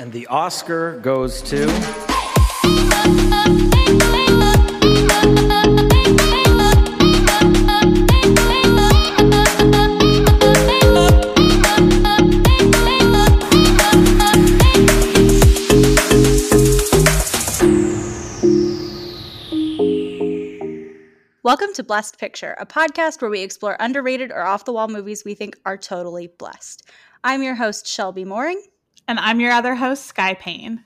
And the Oscar goes to. Welcome to Blessed Picture, a podcast where we explore underrated or off the wall movies we think are totally blessed. I'm your host, Shelby Mooring. And I'm your other host, Skye Payne.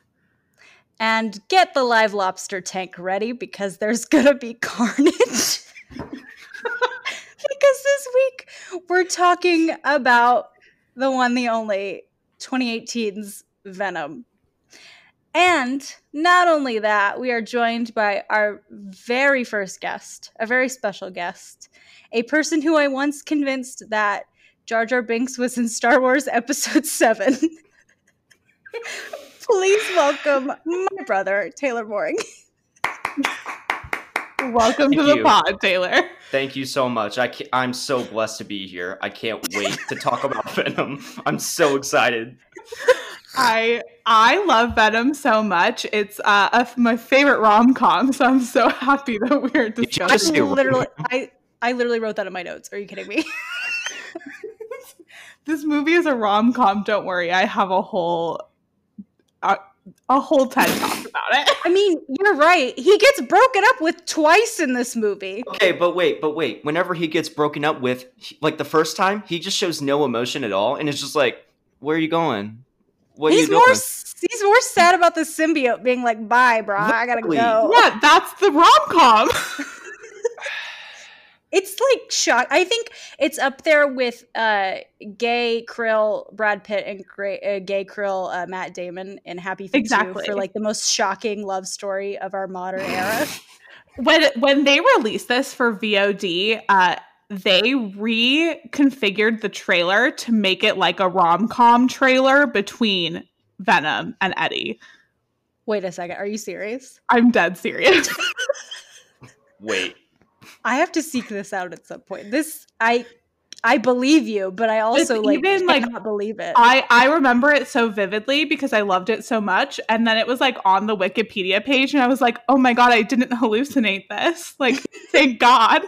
And get the live lobster tank ready because there's going to be carnage. because this week we're talking about the one, the only 2018's Venom. And not only that, we are joined by our very first guest, a very special guest, a person who I once convinced that Jar Jar Binks was in Star Wars Episode 7. Please welcome my brother, Taylor Mooring. Welcome Thank to the you. pod, Taylor. Thank you so much. I I'm so blessed to be here. I can't wait to talk about Venom. I'm so excited. I I love Venom so much. It's uh, a, my favorite rom com, so I'm so happy that we're discussing. I literally, I I literally wrote that in my notes. Are you kidding me? this movie is a rom com. Don't worry, I have a whole a, a whole TED talk about it. I mean, you're right. He gets broken up with twice in this movie. Okay, but wait, but wait. Whenever he gets broken up with, like the first time, he just shows no emotion at all, and it's just like, "Where are you going? What he's more he's more sad about the symbiote being like, "Bye, bro, I gotta go." Yeah, that's the rom com. it's like shock. I think it's up there with uh, gay Krill Brad Pitt and gray, uh, gay Krill uh, Matt Damon in Happy Feet exactly. for like the most shocking love story of our modern era. when when they released this for VOD, uh, they reconfigured the trailer to make it like a rom com trailer between Venom and Eddie. Wait a second. Are you serious? I'm dead serious. Wait. I have to seek this out at some point. This I I believe you, but I also like even like not believe it. I I remember it so vividly because I loved it so much, and then it was like on the Wikipedia page, and I was like, oh my god, I didn't hallucinate this. Like, thank God.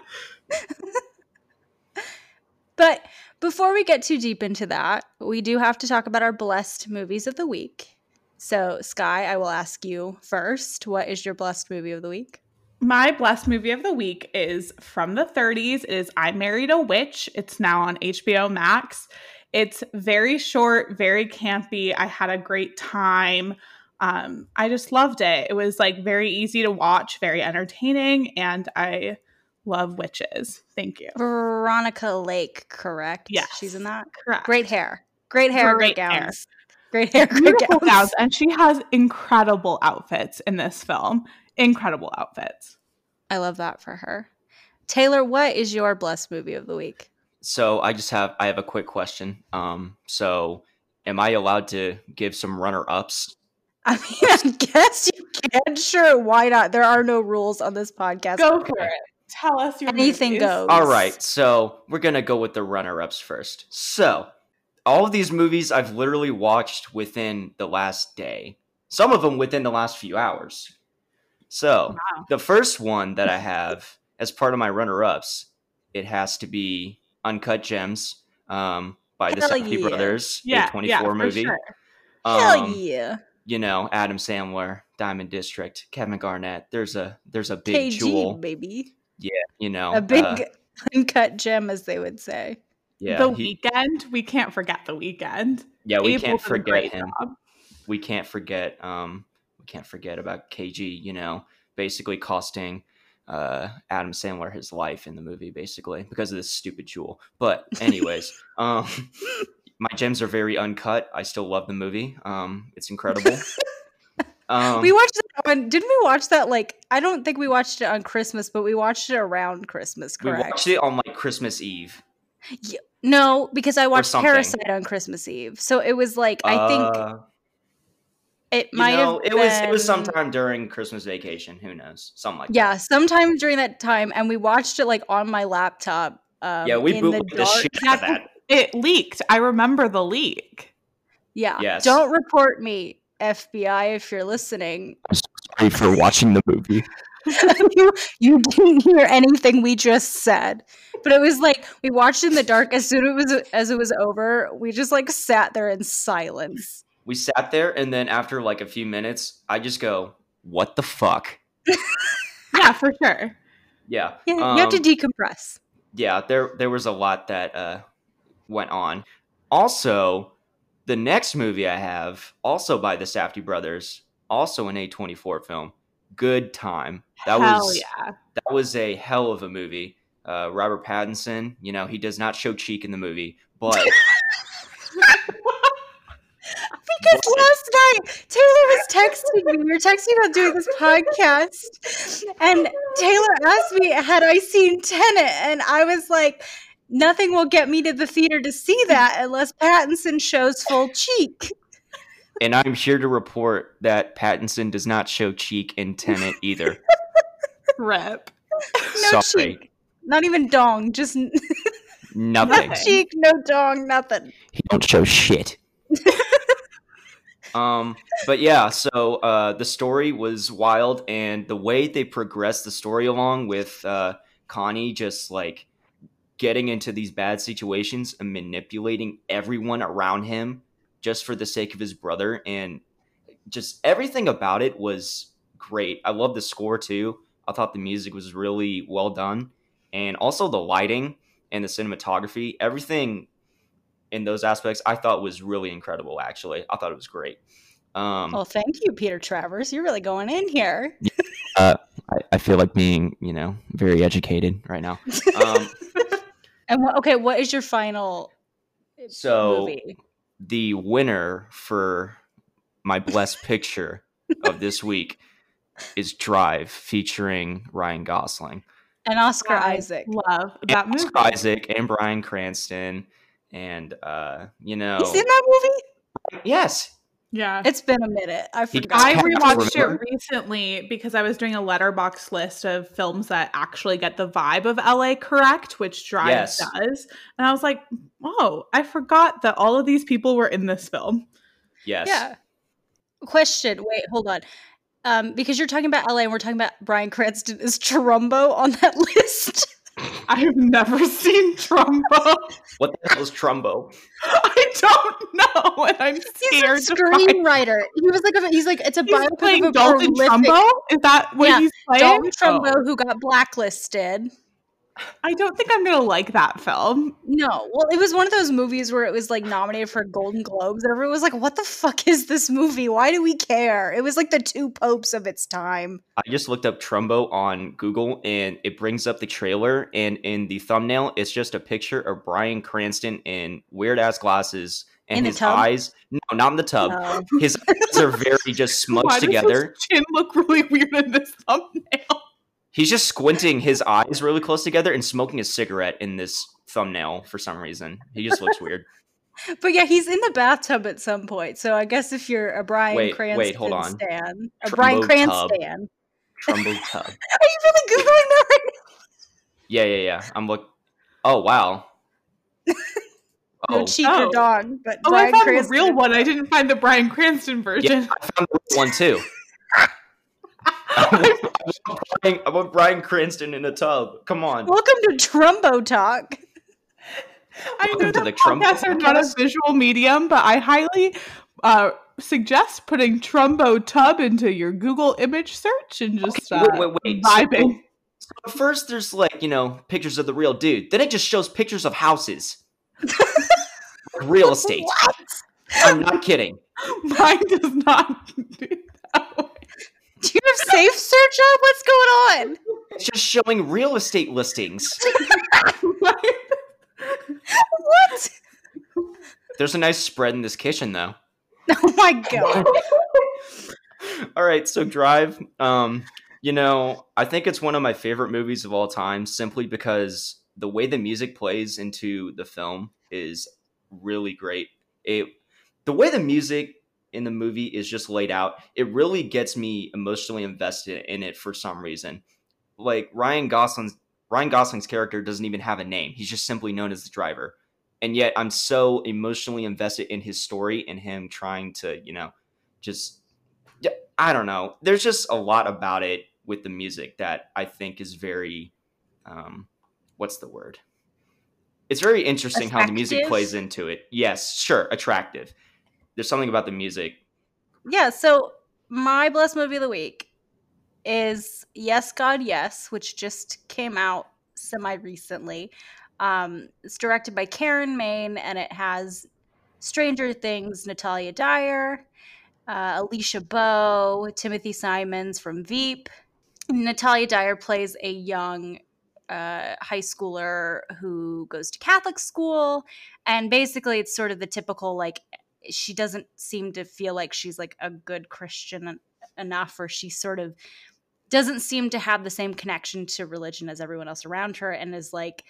But before we get too deep into that, we do have to talk about our blessed movies of the week. So, Skye, I will ask you first what is your blessed movie of the week? My blessed movie of the week is from the 30s. It is I Married a Witch. It's now on HBO Max. It's very short, very campy. I had a great time. Um, I just loved it. It was like very easy to watch, very entertaining, and I love witches. Thank you. Veronica Lake, correct? Yeah, She's in that? Correct. Great hair. Great hair, great, great gowns. Hair. Great hair, great gowns. gowns. And she has incredible outfits in this film. Incredible outfits. I love that for her. Taylor, what is your blessed movie of the week? So I just have I have a quick question. Um, so am I allowed to give some runner ups? I mean, I guess you can. Sure, why not? There are no rules on this podcast. Go for it. Tell us your anything movies. goes. All right, so we're gonna go with the runner-ups first. So, all of these movies I've literally watched within the last day. Some of them within the last few hours. So, wow. the first one that I have as part of my runner-ups, it has to be Uncut Gems um, by Hell the Safdie yeah. Brothers, yeah, A24 yeah, movie. Sure. Um, Hell yeah! You know, Adam Sandler, Diamond District, Kevin Garnett. There's a there's a big KG, jewel, baby yeah, you know, a big uh, uncut gem, as they would say. Yeah, the he, Weeknd. We can't forget the Weeknd. Yeah, we Abel can't forget him. Job. We can't forget. Um, we can't forget about KG. You know, basically costing uh, Adam Sandler his life in the movie, basically because of this stupid jewel. But anyways, um, my gems are very uncut. I still love the movie. Um, it's incredible. Um, we watched that on. Didn't we watch that? Like, I don't think we watched it on Christmas, but we watched it around Christmas. Correct? We watched it on like Christmas Eve. Yeah, no, because I watched Parasite on Christmas Eve, so it was like I think uh, it might know, have. It been... was it was sometime during Christmas vacation. Who knows? Something like yeah, that. sometime during that time, and we watched it like on my laptop. Um, yeah, we bootlegged the, the shit out of that. It leaked. I remember the leak. Yeah. Yes. Don't report me FBI, if you're listening, Sorry for watching the movie. you, you didn't hear anything we just said. But it was like we watched in the dark as soon as it was as it was over. We just like sat there in silence. We sat there, and then after like a few minutes, I just go, "What the fuck?" Yeah, for sure. Yeah, Yeah, you have to um, decompress. yeah. There, there was a lot that uh, went on. Also, the next movie I have, also by the Safdie brothers, also an A24 film, Good Time. That Hell was yeah. that was a hell of a movie. Uh, Robert Pattinson, you know, he does not show cheek in the movie, but Because last night Taylor was texting me. We were texting about doing this podcast, and Taylor asked me, "Had I seen Tenet?" And I was like, "Nothing will get me to the theater to see that unless Pattinson shows full cheek." and I'm here to report that Pattinson does not show cheek in Tenet either. Rep. No Sorry, cheek, not even dong, just n- nothing. no cheek, no dong, nothing. he don't show shit. Um, but yeah, so uh, the story was wild, and the way they progressed the story along with uh, Connie just like getting into these bad situations and manipulating everyone around him just for the sake of his brother, and just everything about it was great. I love the score too. I thought the music was really well done, and also the lighting and the cinematography. Everything in those aspects I thought was really incredible actually. I thought it was great. Um Well, thank you, Peter Travers. You're really going in here. I, I feel like being, you know, very educated right now. Um And what, okay, what is your final so movie? the winner for my blessed picture of this week is Drive featuring Ryan Gosling. And Oscar I Isaac. Love that and movie. Oscar Isaac and Bryan Cranston and uh you know He's in that movie? Yes. Yeah. It's been a minute. I He forgot. I rewatched it recently because I was doing a Letterboxd list of films that actually get the vibe of LA correct, which Drive Yes. does. And I was like, "Oh, I forgot that all of these people were in this film. Yes. Yeah. Question. Wait, hold on. Um, because you're talking about LA and we're talking about Bryan Cranston. Is Trumbo on that list? I've never seen Trumbo. What the hell is Trumbo? I don't know, and I'm He's scared a to find. screenwriter. He was like a, he's like it's a He's biopic playing of a Dalton prolific Trumbo. Is that what Yeah, he's playing? Dalton Trumbo Oh. who got blacklisted. I don't think I'm gonna like that film. No, well, it was one of those movies where it was like nominated for Golden Globes, and everyone was like, "What the fuck is this movie? Why do we care?" It was like the two popes of its time. I just looked up Trumbo on Google and it brings up the trailer. And in the thumbnail, it's just a picture of Bryan Cranston in weird ass glasses and In the his tub? eyes. No, not in the tub. No. His eyes are very just Why smudged does together. his chin look really weird in this thumbnail? He's just squinting his eyes really close together and smoking a cigarette in this thumbnail for some reason. He just looks weird. But yeah, he's in the bathtub at some point. So I guess if you're a Bryan Wait, Cranston wait, hold on. stan, a Trumbo Bryan tub. Cranston, Trumbo tub. are you really googling that right now? Yeah, yeah, yeah. I'm look. Oh wow. No Oh, cheek Oh. or dog, but Oh, Bryan I found Cranston. the real one. I didn't find the Bryan Cranston version. yeah, version. I found the real one too. I want, Bryan, I want Bryan Cranston in a tub. Come on. Welcome to Trumbo Talk. I know Welcome to that the Trumbo podcasts are not a podcast. visual medium, but I highly uh, suggest putting Trumbo Tub into your Google image search and just Okay, uh, wait, wait, wait. vibing. So, so first, there's like you know pictures of the real dude. Then it just shows pictures of houses, Like real estate. I'm not kidding. Mine does not do that way. Do you have safe search up? What's going on? It's just showing real estate listings. What? There's a nice spread in this kitchen, though. Oh my god. all right, so Drive. Um, you know, I think it's one of my favorite movies of all time, simply because the way the music plays into the film is really great. It, the way the music in the movie is just laid out, it really gets me emotionally invested in it for some reason. Like Ryan Gosling's Ryan Gosling's character doesn't even have a name; he's just simply known as the driver. And yet, I'm so emotionally invested in his story and him trying to, you know, just I don't know. There's just a lot about it with the music that I think is very um what's the word? It's very interesting how the music plays into it. Yes, sure, attractive. There's something about the music. Yeah, so my blessed movie of the week is Yes God Yes, which just came out semi recently. Um, it's directed by Karen Maine and it has Stranger Things, Natalia Dyer, uh, Alisha Boe, Timothy Simons from Veep. Natalia Dyer plays a young uh, high schooler who goes to Catholic school, and basically it's sort of the typical like she doesn't seem to feel like she's like a good Christian enough, or she sort of doesn't seem to have the same connection to religion as everyone else around her, and is like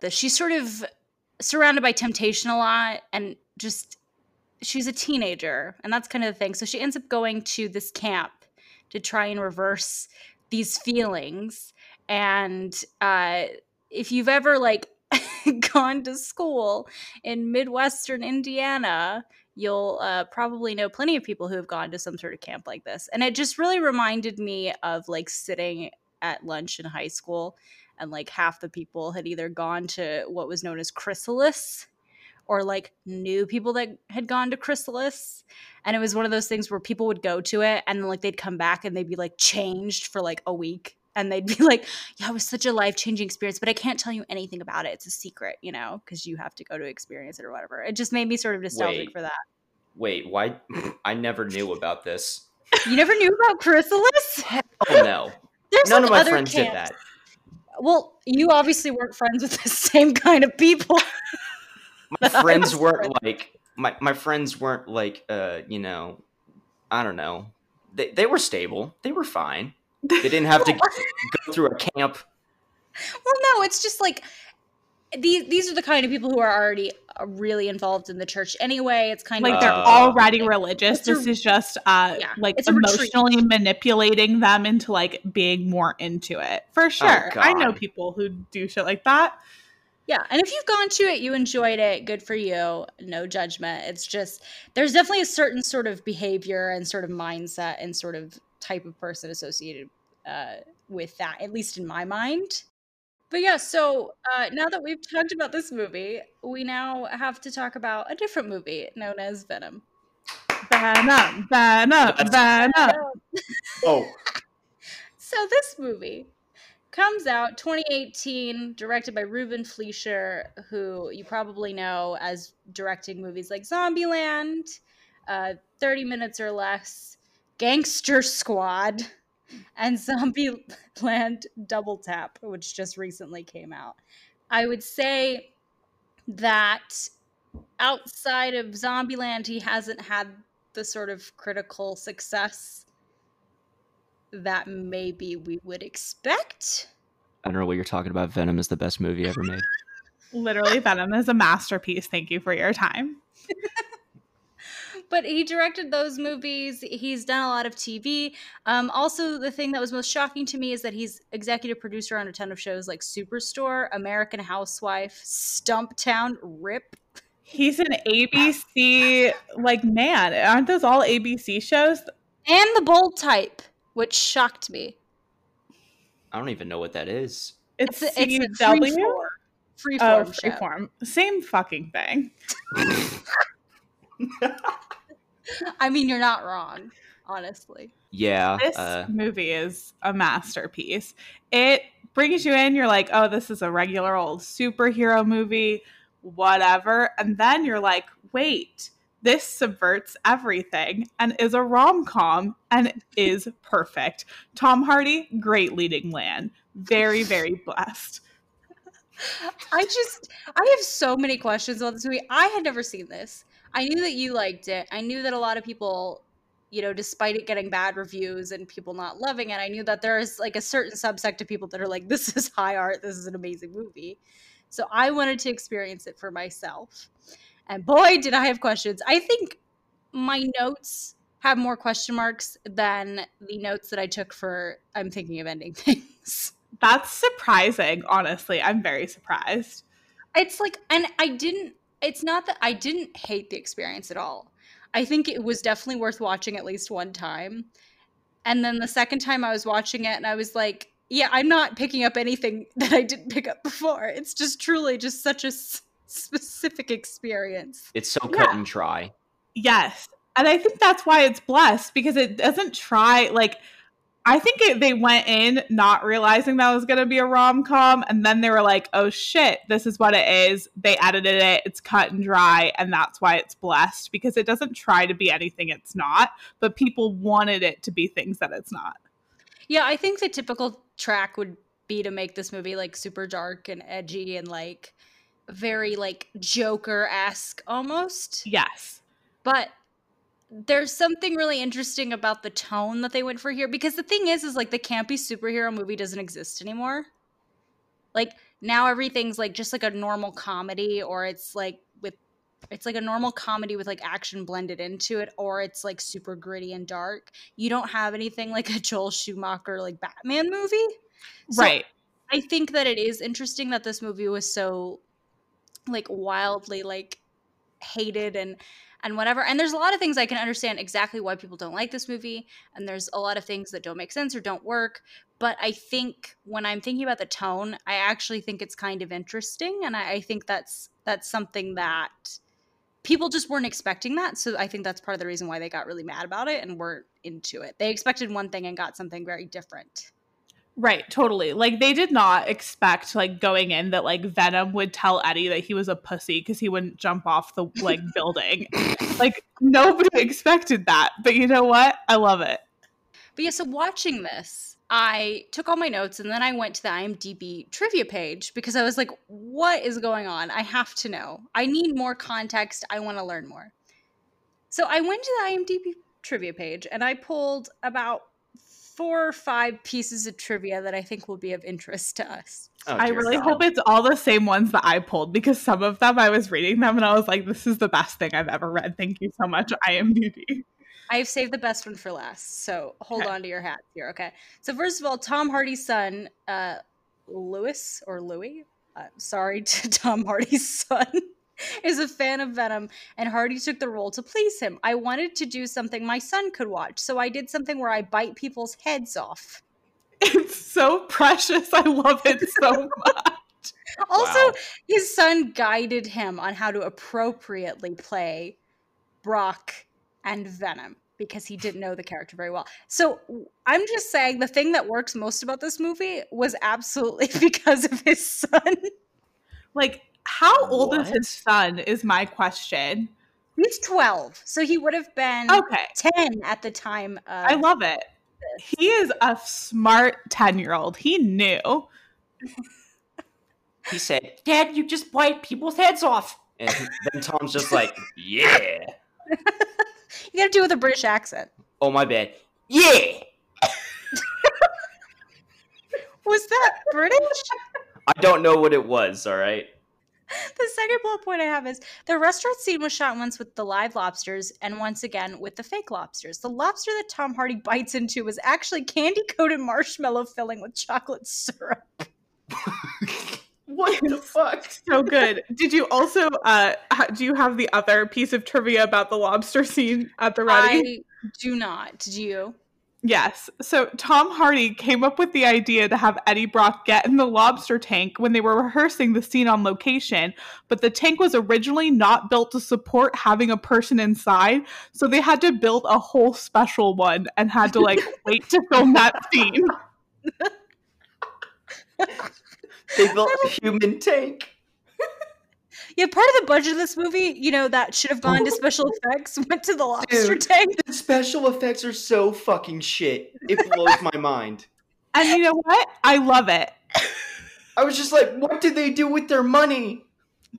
the she's sort of surrounded by temptation a lot, and just she's a teenager, and that's kind of the thing. So she ends up going to this camp to try and reverse these feelings, and uh, if you've ever like gone to school in midwestern Indiana, you'll uh, probably know plenty of people who have gone to some sort of camp like this. And it just really reminded me of like sitting at lunch in high school, and like half the people had either gone to what was known as chrysalis or like knew people that had gone to chrysalis and it was one of those things where people would go to it and then like they'd come back and they'd be like changed for like a week and they'd be like yeah it was such a life-changing experience but i can't tell you anything about it it's a secret you know because you have to go to experience it or whatever it just made me sort of nostalgic Wait. for that Wait, why? I never knew about this. you never knew about chrysalis Oh no, There's none of my friends did that. well you obviously weren't friends with the same kind of people My friends weren't friends like my my friends weren't like uh you know, I don't know. They they were stable. They were fine. They didn't have to go through a camp. Well, no, it's just like these these are the kind of people who are already uh, really involved in the church anyway. It's kind Like of like they're Uh, already like, religious. it's a- This is just uh Yeah, like it's a retreat. emotionally manipulating them into like being more into it. For sure. I know people who do shit like that. yeah. And if you've gone to it, you enjoyed it. Good for you. No judgment. It's just there's definitely a certain sort of behavior and sort of mindset and sort of type of person associated uh, with that, at least in my mind. But yeah, so uh, now that we've talked about this movie, we now have to talk about a different movie known as Venom. Venom, Venom, Venom. Oh, So this movie comes out 2018, directed by Ruben Fleischer, who you probably know as directing movies like Zombieland, uh, 30 Minutes or Less, Gangster Squad, and Zombie Land Double Tap, which just recently came out. I would say that outside of Zombieland, he hasn't had the sort of critical success that maybe we would expect. I don't know what you're talking about. Venom is the best movie ever made. Literally, Venom is a masterpiece. Thank you for your time. But he directed those movies. He's done a lot of TV. Um, also, the thing that was most shocking to me is that he's executive producer on a ton of shows like Superstore, American Housewife, Stumptown, Rip. He's an ABC like man. Aren't those all ABC shows? and The Bold Type, which shocked me. I don't even know what that is. It's, It's a, it's a freeform, freeform Oh, show. freeform. Same fucking thing. I mean, you're not wrong, honestly. Yeah. This Uh, movie is a masterpiece. It brings you in, you're like, oh, this is a regular old superhero movie, whatever. And then you're like, wait, this subverts everything and is a rom com and is perfect. Tom Hardy, great leading man. Very, very blessed. I just I have so many questions about this movie. I had never seen this. I knew that you liked it. I knew that a lot of people, you know, despite it getting bad reviews and people not loving it, I knew that there is like a certain subsect of people that are like, this is high art, this is an amazing movie. So I wanted to experience it for myself. And boy, did I have questions. I think my notes have more question marks than the notes that I took for I'm thinking of ending things. That's surprising, honestly. I'm very surprised. it's like and i didn't it's not that i didn't hate the experience at all I think it was definitely worth watching at least one time. And then the second time I was watching it and I was like, yeah, I'm not picking up anything that I didn't pick up before. It's just truly just such a s- specific experience. It's so cut Yeah. and dry. Yes. And I think that's why it's blessed because it doesn't try like I think it, they went in not realizing that was going to be a rom com, and then they were like, "Oh shit, this is what it is." They edited it; it's cut and dry, and that's why it's blessed because it doesn't try to be anything it's not. But people wanted it to be things that it's not. Yeah, I think the typical track would be to make this movie like super dark and edgy and like very like Joker esque almost. Yes, But there's something really interesting about the tone that they went for here because the thing is is like the campy superhero movie doesn't exist anymore. Like now everything's like just like a normal comedy or it's like with it's like a normal comedy with like action blended into it or it's like super gritty and dark. You don't have anything like a Joel Schumacher like Batman movie. So right. I think that it is interesting that this movie was so like wildly like hated and and whatever. And there's a lot of things I can understand exactly why people don't like this movie and there's a lot of things that don't make sense or don't work, but I think when I'm thinking about the tone, I actually think it's kind of interesting and I, I think that's that's something that people just weren't expecting that. So I think that's part of the reason why they got really mad about it and weren't into it. They expected one thing and got something very different. Right, totally. Like they did not expect like going in that like Venom would tell Eddie that he was a pussy because he wouldn't jump off the like building. Like nobody expected that. But you know what? I love it. But yeah, so watching this, I took all my notes and then I went to the IMDb trivia page because I was like, what is going on? I have to know. I need more context. I want to learn more. So I went to the IMDb trivia page and I pulled about four or five pieces of trivia that I think will be of interest to us. Oh, I really God. hope it's all the same ones that I pulled because some of them I was reading them and I was like, this is the best thing I've ever read. Thank you so much, IMDb. I've saved the best one for last, so hold Okay. on to your hats here, okay? So first of all, Tom Hardy's son, uh, Lewis or Louis, uh, sorry to Tom Hardy's son, is a fan of Venom, and Hardy took the role to please him. I wanted to do something my son could watch, so I did something where I bite people's heads off. It's so precious. I love it so much. Also, Wow. his son guided him on how to appropriately play Brock and Venom because he didn't know the character very well. So I'm just saying the thing that works most about this movie was absolutely because of his son. Like, how old is his son? Is my question. He's 12, so he would have been Okay. 10 at the time. Of, I love it. He is a smart 10 year old. He knew. He said, "Dad, you just bite people's heads off." And then Tom's just like, "Yeah." you got to do it with a British accent. Oh my bad. Yeah. Was that British? I don't know what it was. All right. the second bullet point I have is the restaurant scene was shot once with the live lobsters and once again with the fake lobsters. The lobster that Tom Hardy bites into was actually candy coated marshmallow filling with chocolate syrup. what the fuck? So good. Did you also, uh, do you have the other piece of trivia about the lobster scene at the ready? I do not. Do you? Yes. So Tom Hardy came up with the idea to have Eddie Brock get in the lobster tank when they were rehearsing the scene on location, but the tank was originally not built to support having a person inside, so they had to build a whole special one and had to like wait to film that scene. They built a human tank. Yeah, part of the budget of this movie, you know, that should have gone to special effects went to the lobster Dude. tank. The special effects are so fucking shit. It blows my mind. And you know what? I love it. I was just like, what did they do with their money?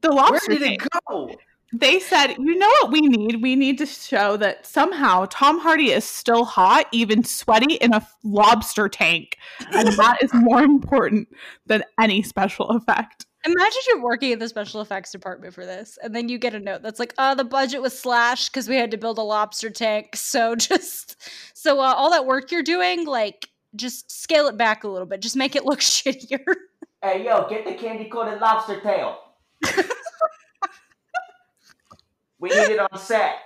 The lobster Where did it go? They said, you know what we need? We need to show that somehow Tom Hardy is still hot, even sweaty in a lobster tank. And that is more important than any special effect. Imagine you're working in the special effects department for this, and then you get a note that's like, "Uh, the budget was slashed because we had to build a lobster tank. So just so uh, all that work you're doing, like, just scale it back a little bit. Just make it look shittier." Hey, yo, get the candy coated lobster tail. we need it on set.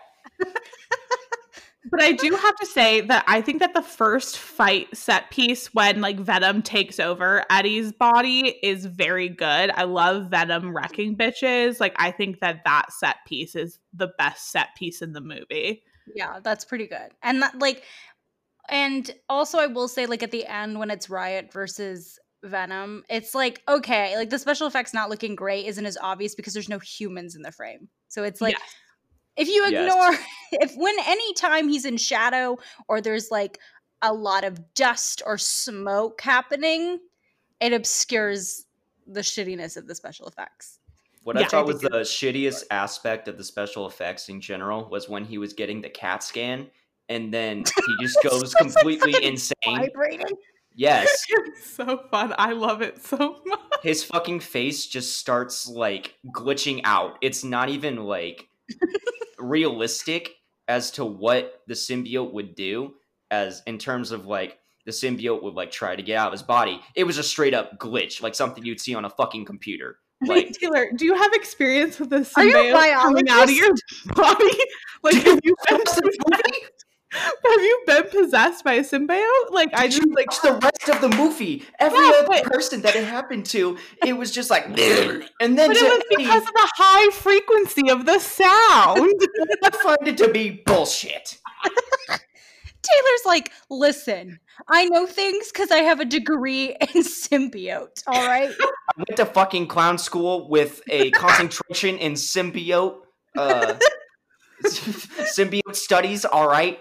But I do have to say that I think that the first fight set piece when like Venom takes over Eddie's body is very good. I love Venom wrecking bitches. Like I think that that set piece is the best set piece in the movie. Yeah, that's pretty good. And that, like and also I will say like at the end when it's Riot versus Venom, it's like okay, like the special effects not looking great isn't as obvious because there's no humans in the frame. So it's like Yes. If you Yes. ignore if when any time he's in shadow or there's like a lot of dust or smoke happening, it obscures the shittiness of the special effects. What Yeah. I thought was the shittiest aspect of the special effects in general was when he was getting the CAT scan and then he just goes Starts, like, completely insane. Vibrating. Yes. It's so fun. I love it so much. His fucking face just starts like glitching out. It's not even like realistic as to what the symbiote would do as in terms of like the symbiote would like try to get out of his body. It was a straight up glitch, like something you'd see on a fucking computer. Like Wait, Taylor, do you have experience with this Are you symbiote coming out of your body? Like, have you been, have you been possessed by a symbiote? Like, I just like like the rest of the movie, every Yeah, other but- person that it happened to, it was just like, and then But it was Eddie, because of the high frequency of the sound. I find it to be bullshit. Taylor's like, listen, I know things because I have a degree in symbiote. All right. I went to fucking clown school with a concentration in symbiote, uh, symbiote studies. All right,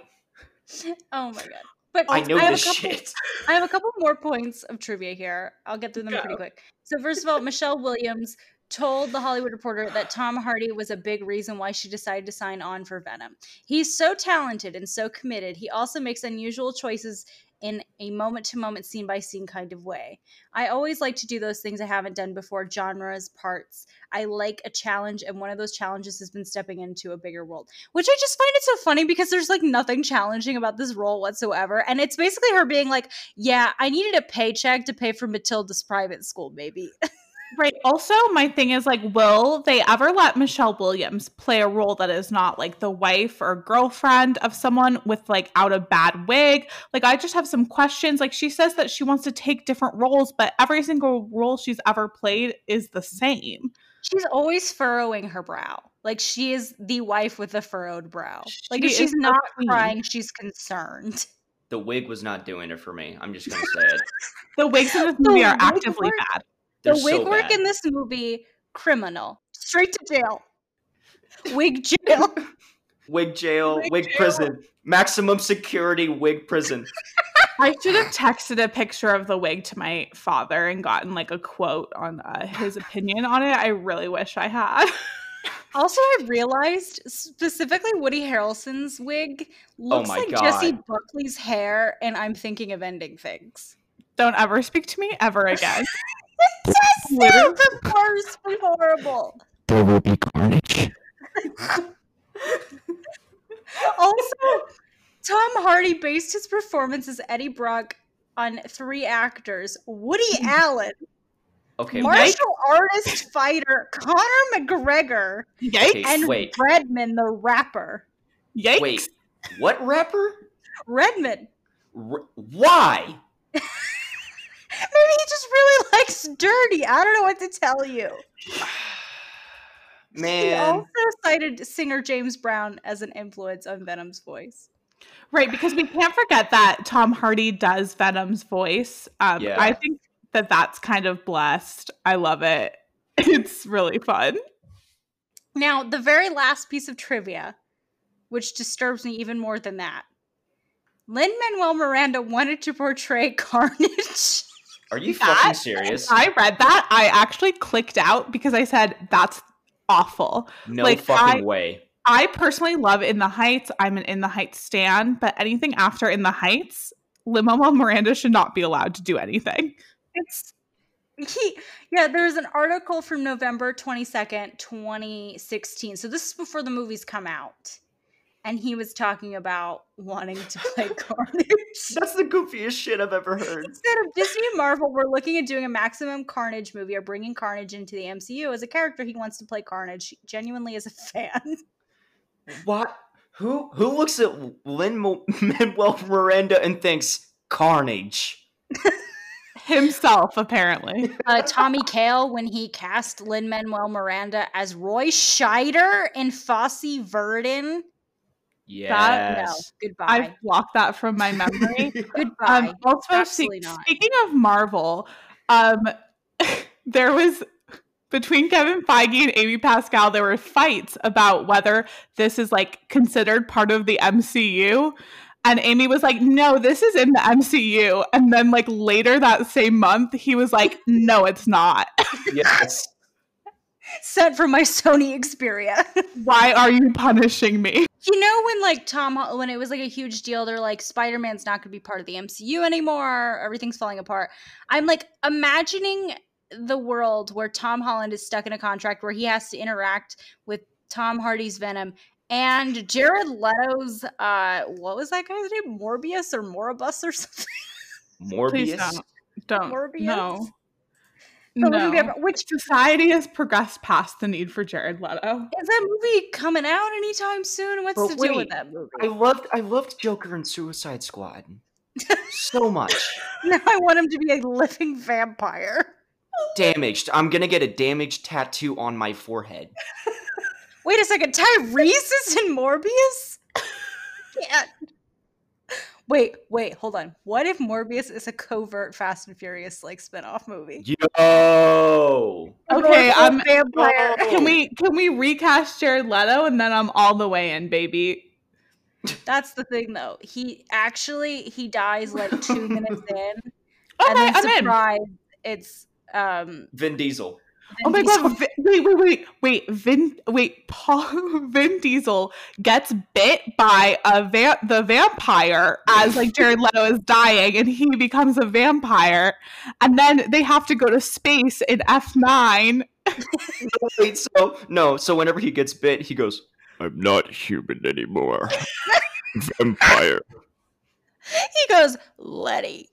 oh my god. But I know have this a couple, shit. I have a couple more points of trivia here. I'll get through them pretty quick. So first of all, Michelle Williams told the Hollywood Reporter that Tom Hardy was a big reason why she decided to sign on for Venom. He's so talented and so committed. He also makes unusual choices in a moment to moment, scene by scene kind of way. I always like to do those things I haven't done before, genres, parts. I like a challenge, and one of those challenges has been stepping into a bigger world, which I just find it so funny because there's like nothing challenging about this role whatsoever. And it's basically her being like, Yeah, I needed a paycheck to pay for Matilda's private school, maybe. Right. Also, my thing is like, will they ever let Michelle Williams play a role that is not like the wife or girlfriend of someone with like out a bad wig? Like, I just have some questions. Like, she says that she wants to take different roles, but every single role she's ever played is the same. she's always furrowing her brow. Like she is the wife with the furrowed brow. Like She if she's not queen. crying, she's concerned. The wig was not doing it for me. I'm just gonna say it. The wigs in this The movie are actively bad. They're the wig so work bad. in this movie, criminal. Straight to jail. Wig jail. Wig jail, Wig wig jail. prison, maximum security wig prison. I should have texted a picture of the wig to my father and gotten like a quote on uh, his opinion on it. I really wish I had. Also, I realized specifically Woody Harrelson's wig looks Oh my like Jessie God. Buckley's hair, and I'm thinking of ending things. Don't ever speak to me ever again. It's so Literally. the worst horrible. There will be carnage. Also, Tom Hardy based his performance as Eddie Brock on three actors: Woody hmm. Allen, Okay, martial artist fighter Conor McGregor, Yikes! And wait. Redman the rapper. Yikes! wait, what rapper? Redman. R- why? Maybe he just really likes dirty. I don't know what to tell you. Man. He also cited singer James Brown as an influence on Venom's voice. Right, because we can't forget that Tom Hardy does Venom's voice. Um, Yeah. I think that that's kind of blessed. I love it. It's really fun. Now, the very last piece of trivia, which disturbs me even more than that. Lin Manuel Miranda wanted to portray Carnage. Are you That- fucking serious? I read that. I actually clicked out because I said that's awful. No like, fucking I- way. I personally love In the Heights. I'm an In the Heights stan, but anything after In the Heights, Lin Manuel Miranda should not be allowed to do anything. It's he yeah, there's an article from November 22nd, 2016. So this is before the movies come out. And he was talking about wanting to play Carnage. That's the goofiest shit I've ever heard. Instead of Disney and Marvel, we're looking at doing a maximum Carnage movie or bringing Carnage into the MCU as a character. He wants to play Carnage genuinely as a fan. What? Who who looks at Lin Manuel Miranda and thinks Carnage? Himself, apparently. Uh, Tommy Kail when he cast Lin Manuel Miranda as Roy Scheider in Fosse Verdon. Yes. No, goodbye. I've blocked that from my memory. goodbye. Um, also, se- Absolutely not. speaking of Marvel, um, there was between Kevin Feige and Amy Pascal, there were fights about whether this is like considered part of the MCU. And Amy was like, no, this is in the MCU. And then, like, later that same month, he was like, no, it's not. yes. Sent from my Sony Xperia. Why are you punishing me? You know when like Tom Hol- when it was like a huge deal, they're like Spider Man's not going to be part of the MCU anymore. Everything's falling apart. I'm like imagining the world where Tom Holland is stuck in a contract where he has to interact with Tom Hardy's Venom and Jared Leto's uh what was that guy's name Morbius or Moribus or something. Please Morbius. don't. Don't. Morbius? No. The movie No. about- Which Society has progressed past the need for Jared Leto. is that movie coming out anytime soon? What's But the deal wait, with that movie? I loved I loved Joker and Suicide Squad so much. now I want him to be a living vampire. Damaged. I'm gonna get a damaged tattoo on my forehead. Wait a second, Tyrese is in Morbius? Can't. Wait, wait, hold on. What if Morbius is a covert Fast and Furious like spin-off movie? Yo. Okay, Or a I'm- vampire. Can we can we recast Jared Leto and then I'm all the way in, baby. That's the thing though. He actually he dies like two minutes in. and Okay, then I'm in. surprise, it's um Vin Diesel. Oh my Diesel. god! Vi- wait, wait, wait, wait. Vin, wait. Paul Vin Diesel gets bit by a va- the vampire as like Jared Leto is dying, and he becomes a vampire, and then they have to go to space in F nine. Wait, so no, so whenever he gets bit, he goes, I'm not human anymore. Vampire. He goes, Letty.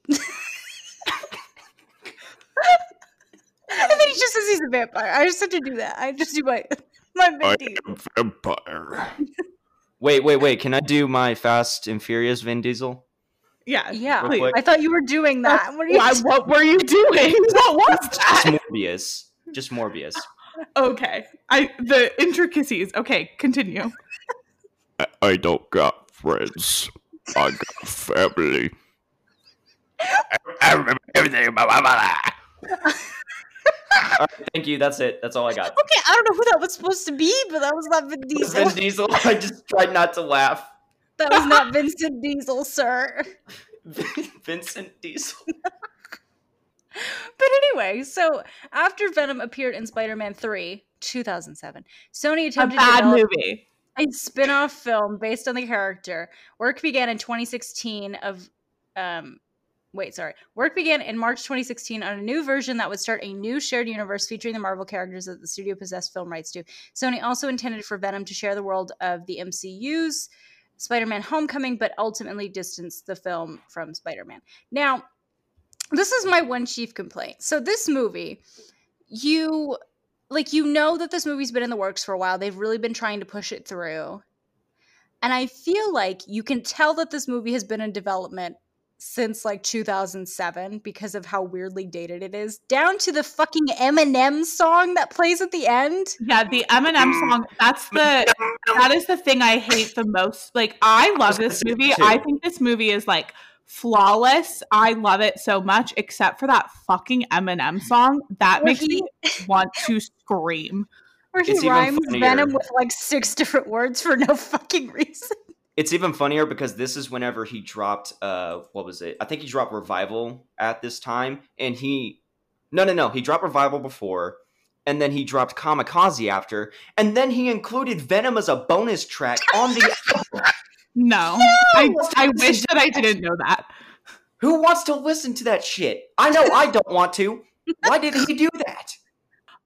And then he just says he's a vampire. I just have to do that. I just do my my I Vin Diesel. am vampire. Wait, wait, wait. Can I do my Fast and Furious Vin Diesel? Yeah, Yeah, Real quick. I thought you were doing that. What are you Why, what were you doing? What was that? Just that? Morbius. Just Morbius. Okay, I the intricacies. Okay, continue. I, I don't got friends. I got family. I, I remember everything about my mother. All right, thank you. That's it. That's all I got. Okay, I don't know who that was supposed to be, but that was not Vin Diesel. Vin Diesel. I just tried not to laugh. that was not Vincent Diesel, sir. Vincent Diesel. But anyway, so after Venom appeared in Spider-Man 3, 2007, Sony attempted A attempted bad to develop movie. a spin-off film based on the character. Work began in 2016 of um wait, sorry. Work began in March 2016 on a new version that would start a new shared universe featuring the Marvel characters that the studio possessed film rights to. Sony also intended for Venom to share the world of the MCU's Spider-Man Homecoming, but ultimately distanced the film from Spider-Man. Now, this is my one chief complaint. So this movie, you like you know that this movie's been in the works for a while. They've really been trying to push it through. And I feel like you can tell that this movie has been in development since like 2007 because of how weirdly dated it is, down to the fucking Eminem song that plays at the end. Yeah, the Eminem song. That's the that is the thing I hate the most. Like I love this movie. I think this movie is like flawless. I love it so much, except for that fucking Eminem song. That Where makes he- me want to scream. Where he It's rhymes. Venom with like six different words for no fucking reason. It's even funnier because this is whenever he dropped uh what was it? I think he dropped Revival at this time and he No, no, no. He dropped Revival before and then he dropped Kamikaze after and then he included Venom as a bonus track on the album. No, I I wish that I didn't know that. Who wants to listen to that shit? I know I don't want to. Why did he do that?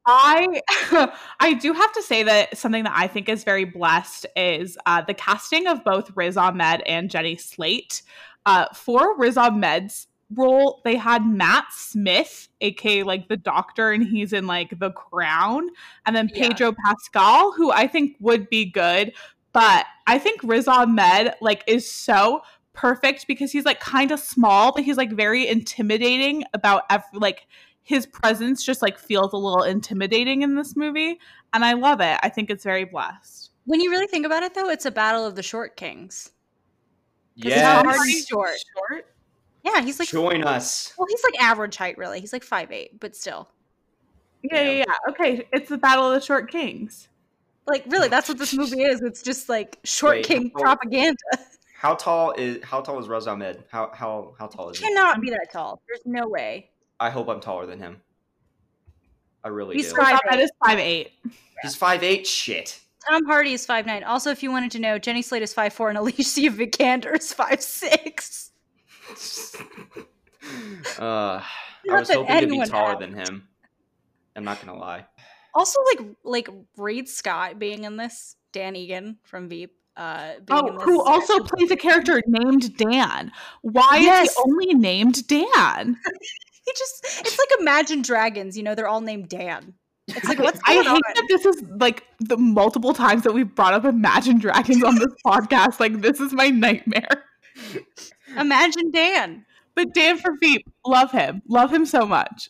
I I do have to say that something that I think is very blessed is uh, the casting of both Riz Ahmed and Jenny Slate. Uh, for Riz Ahmed's role, they had Matt Smith, aka like the Doctor, and he's in like The Crown, and then Yeah. Pedro Pascal, who I think would be good. but I think Riz Ahmed like is so perfect because he's like kind of small, but he's like very intimidating about ev- like his presence just like feels a little intimidating in this movie, and I love it. I think it's very blessed. When you really think about it, though, it's a battle of the short kings. it's Yes. short. Short. Yeah, he's like Join us. well, he's like average height, really. He's like five eight, but still, Yeah, yeah, yeah. Okay, it's the Battle of the Short Kings. like really, that's what this movie is. It's just like short Wait, king how- propaganda. How tall is how tall is Riz Ahmed? How how how tall is he? Cannot be that tall. There's no way. I hope I'm taller than him. I really He's do. five- That is five eight. He's five eight. Shit. Tom Hardy is five nine. Also, if you wanted to know, Jenny Slate is five four and Alicia Vikander is five six. uh, I was hoping to be taller has. than him. I'm not gonna lie. Also, like like Reid Scott being in this, Dan Egan from Veep. Uh, being Oh, in this who is also plays a character named Dan. Why Yes. is he only named Dan? He just it's like Imagine Dragons. You know, they're all named Dan. It's like what's I going hate on? that this is like the multiple times that we've brought up Imagine Dragons on this podcast. Like this is my nightmare. Imagine Dan. But Dan for Veep, love him, love him so much.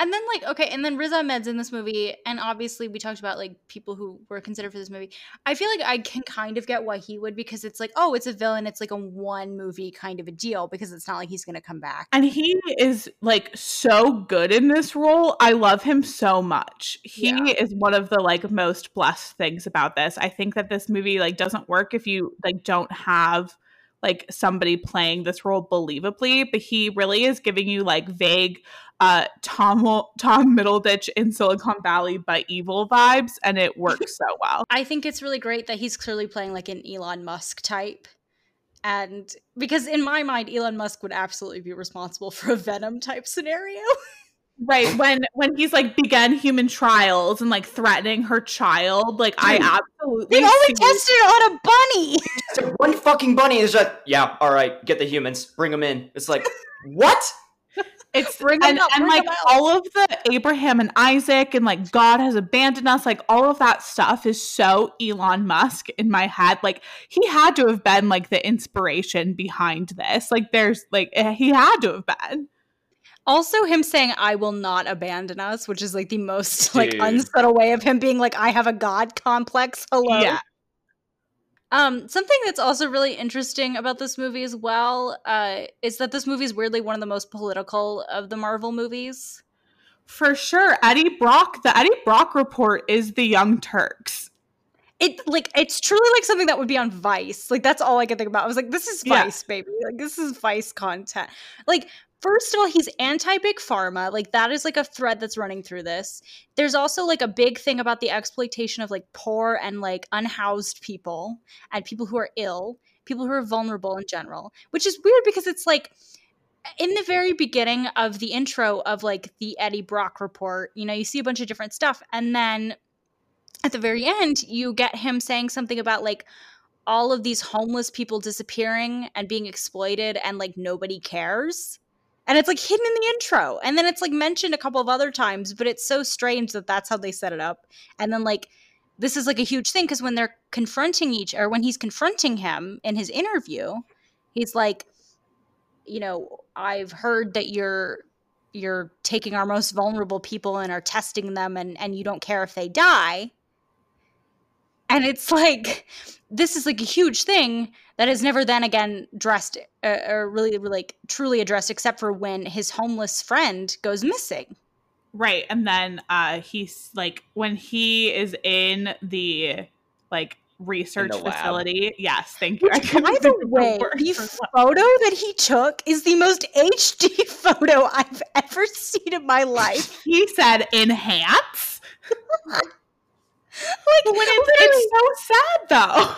And then like okay, and then Riz Ahmed's in this movie, and obviously we talked about like people who were considered for this movie. I feel like I can kind of get why he would because it's like oh, it's a villain, it's like a one movie kind of a deal because it's not like he's gonna come back. And he is like so good in this role. I love him so much. He Yeah. is one of the like most blessed things about this. I think that this movie like doesn't work if you like don't have like somebody playing this role believably, but he really is giving you like vague uh Tom Tom Middleditch in Silicon Valley but evil vibes and it works so well. I think it's really great that he's clearly playing like an Elon Musk type. And because in my mind, Elon Musk would absolutely be responsible for a Venom type scenario. Right when when he's like began human trials and like threatening her child, like I absolutely they only tested it on a bunny. So one fucking bunny is like, yeah, all right, get the humans, bring them in. It's like, what? It's Bring 'em and, out, and bring like 'em all of the Abraham and Isaac and like God has abandoned us, like all of that stuff is so Elon Musk in my head. Like he had to have been like the inspiration behind this. Like there's like eh, he had to have been. Also, him saying "I will not abandon us," which is like the most like Dude. unsubtle way of him being like, "I have a god complex." Hello. Yeah. Um, something that's also really interesting about this movie as well uh, is that this movie is weirdly one of the most political of the Marvel movies. For sure. Eddie Brock, the Eddie Brock report is the Young Turks. It like it's truly like something that would be on Vice. Like that's all I could think about. I was like, this is Yeah. Vice, baby. Like this is Vice content. Like first of all, he's anti big pharma. Like that is like a thread that's running through this. There's also like a big thing about the exploitation of like poor and like unhoused people and people who are ill, people who are vulnerable in general, which is weird because it's like in the very beginning of the intro of like the Eddie Brock report, you know, you see a bunch of different stuff and then at the very end, you get him saying something about like all of these homeless people disappearing and being exploited and like nobody cares. And it's like hidden in the intro. And then it's like mentioned a couple of other times, but it's so strange that that's how they set it up. And then like this is like a huge thing because when they're confronting each or when he's confronting him in his interview, he's like, you know, I've heard that you're you're taking our most vulnerable people and are testing them and and you don't care if they die and it's like this is like a huge thing that is never then again dressed uh, or really like truly addressed except for when his homeless friend goes missing Right. And then uh he's like when he is in the like research lab. facility. Yes, thank you. I which by think the way the photo that he took is the most hd photo i've ever seen in my life he said enhance. like when it's, it's so sad though.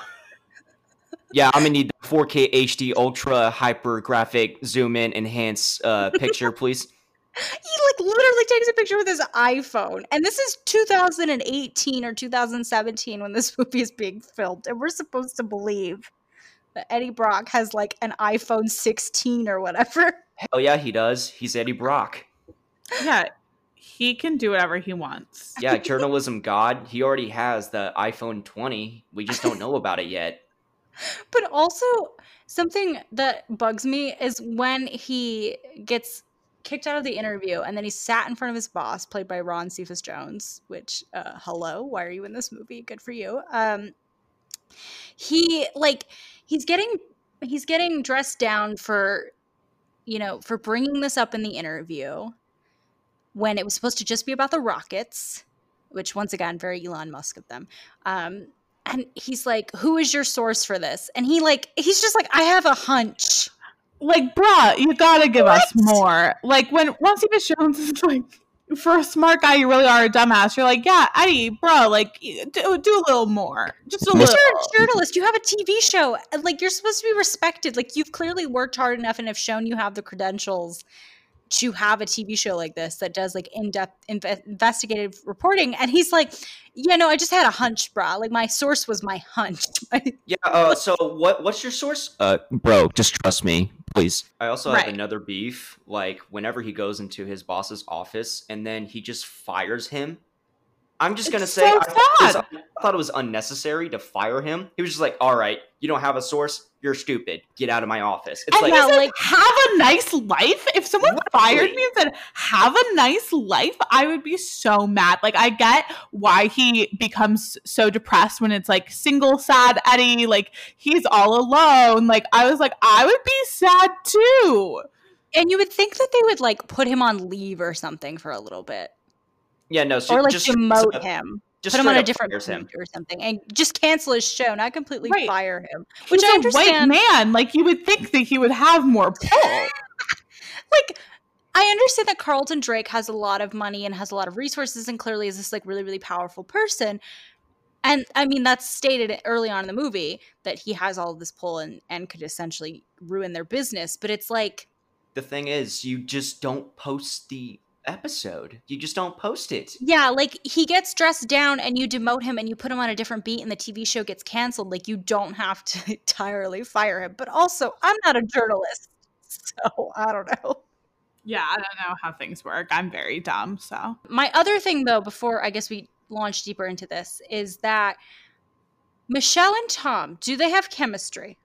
Yeah, I'm gonna need the 4K HD ultra hyper graphic zoom in enhance uh, picture, please. he like literally takes a picture with his iphone and this is 2018 or 2017 when this movie is being filmed and we're supposed to believe that eddie brock has like an iphone 16 or whatever Hell yeah, he does. He's Eddie Brock. yeah. he can do whatever he wants. Yeah, journalism god. He already has the iPhone 20. We just don't know about it yet. But also, something that bugs me is when he gets kicked out of the interview and then he sat in front of his boss, played by Ron Cephas Jones, which, uh, hello, why are you in this movie? Good for you. Um, he, like, he's getting he's getting dressed down for you know for bringing this up in the interview when it was supposed to just be about the rockets which once again very elon musk of them um, and he's like who is your source for this and he like he's just like i have a hunch Like, bruh, you gotta give us more. Like when once Eva Jones is like, for a smart guy, you really are a dumbass. You're like, yeah, Eddie, bro, like do, do a little more, just a little. you're a journalist you have a tv show like you're supposed to be respected like you've clearly worked hard enough and have shown you have the credentials to have a tv show like this that does like in-depth inve- investigative reporting and he's like yeah no i just had a hunch brah like my source was my hunch Yeah, uh, so what what's your source? Uh, bro, just trust me, please. I also have Right. another beef. Like, whenever he goes into his boss's office and then he just fires him. I'm just gonna It's say, so I, thought it was. I thought it was unnecessary to fire him. He was just like, all right, you don't have a source, you're stupid. Get out of my office. It's And like, Yeah, he's like, like- have a nice life. If someone fired me and said, have a nice life, I would be so mad. Like, I get why he becomes so depressed when it's like single, sad Eddie, like he's all alone. Like, I was like, I would be sad too. and you would think that they would like put him on leave or something for a little bit yeah, no, so or like just demote so- him Just put him on a different fires him. or something and just cancel his show not completely Right. fire him which He's i a understand white man. Like, you would think that he would have more pull. like I understand that Carlton Drake has a lot of money and has a lot of resources and clearly is this like really really powerful person. And I mean that's stated early on in the movie that he has all of this pull and and could essentially ruin their business, but it's like The thing is, you just don't post the episode. You just don't post it. yeah, like he gets dressed down and you demote him and you put him on a different beat and the TV show gets canceled. Like you don't have to entirely fire him. But also, I'm not a journalist. So, I don't know. Yeah, I don't know how things work. I'm very dumb. So, My other thing, though, before I guess we launch deeper into this, is that Michelle and Tom, do they have chemistry?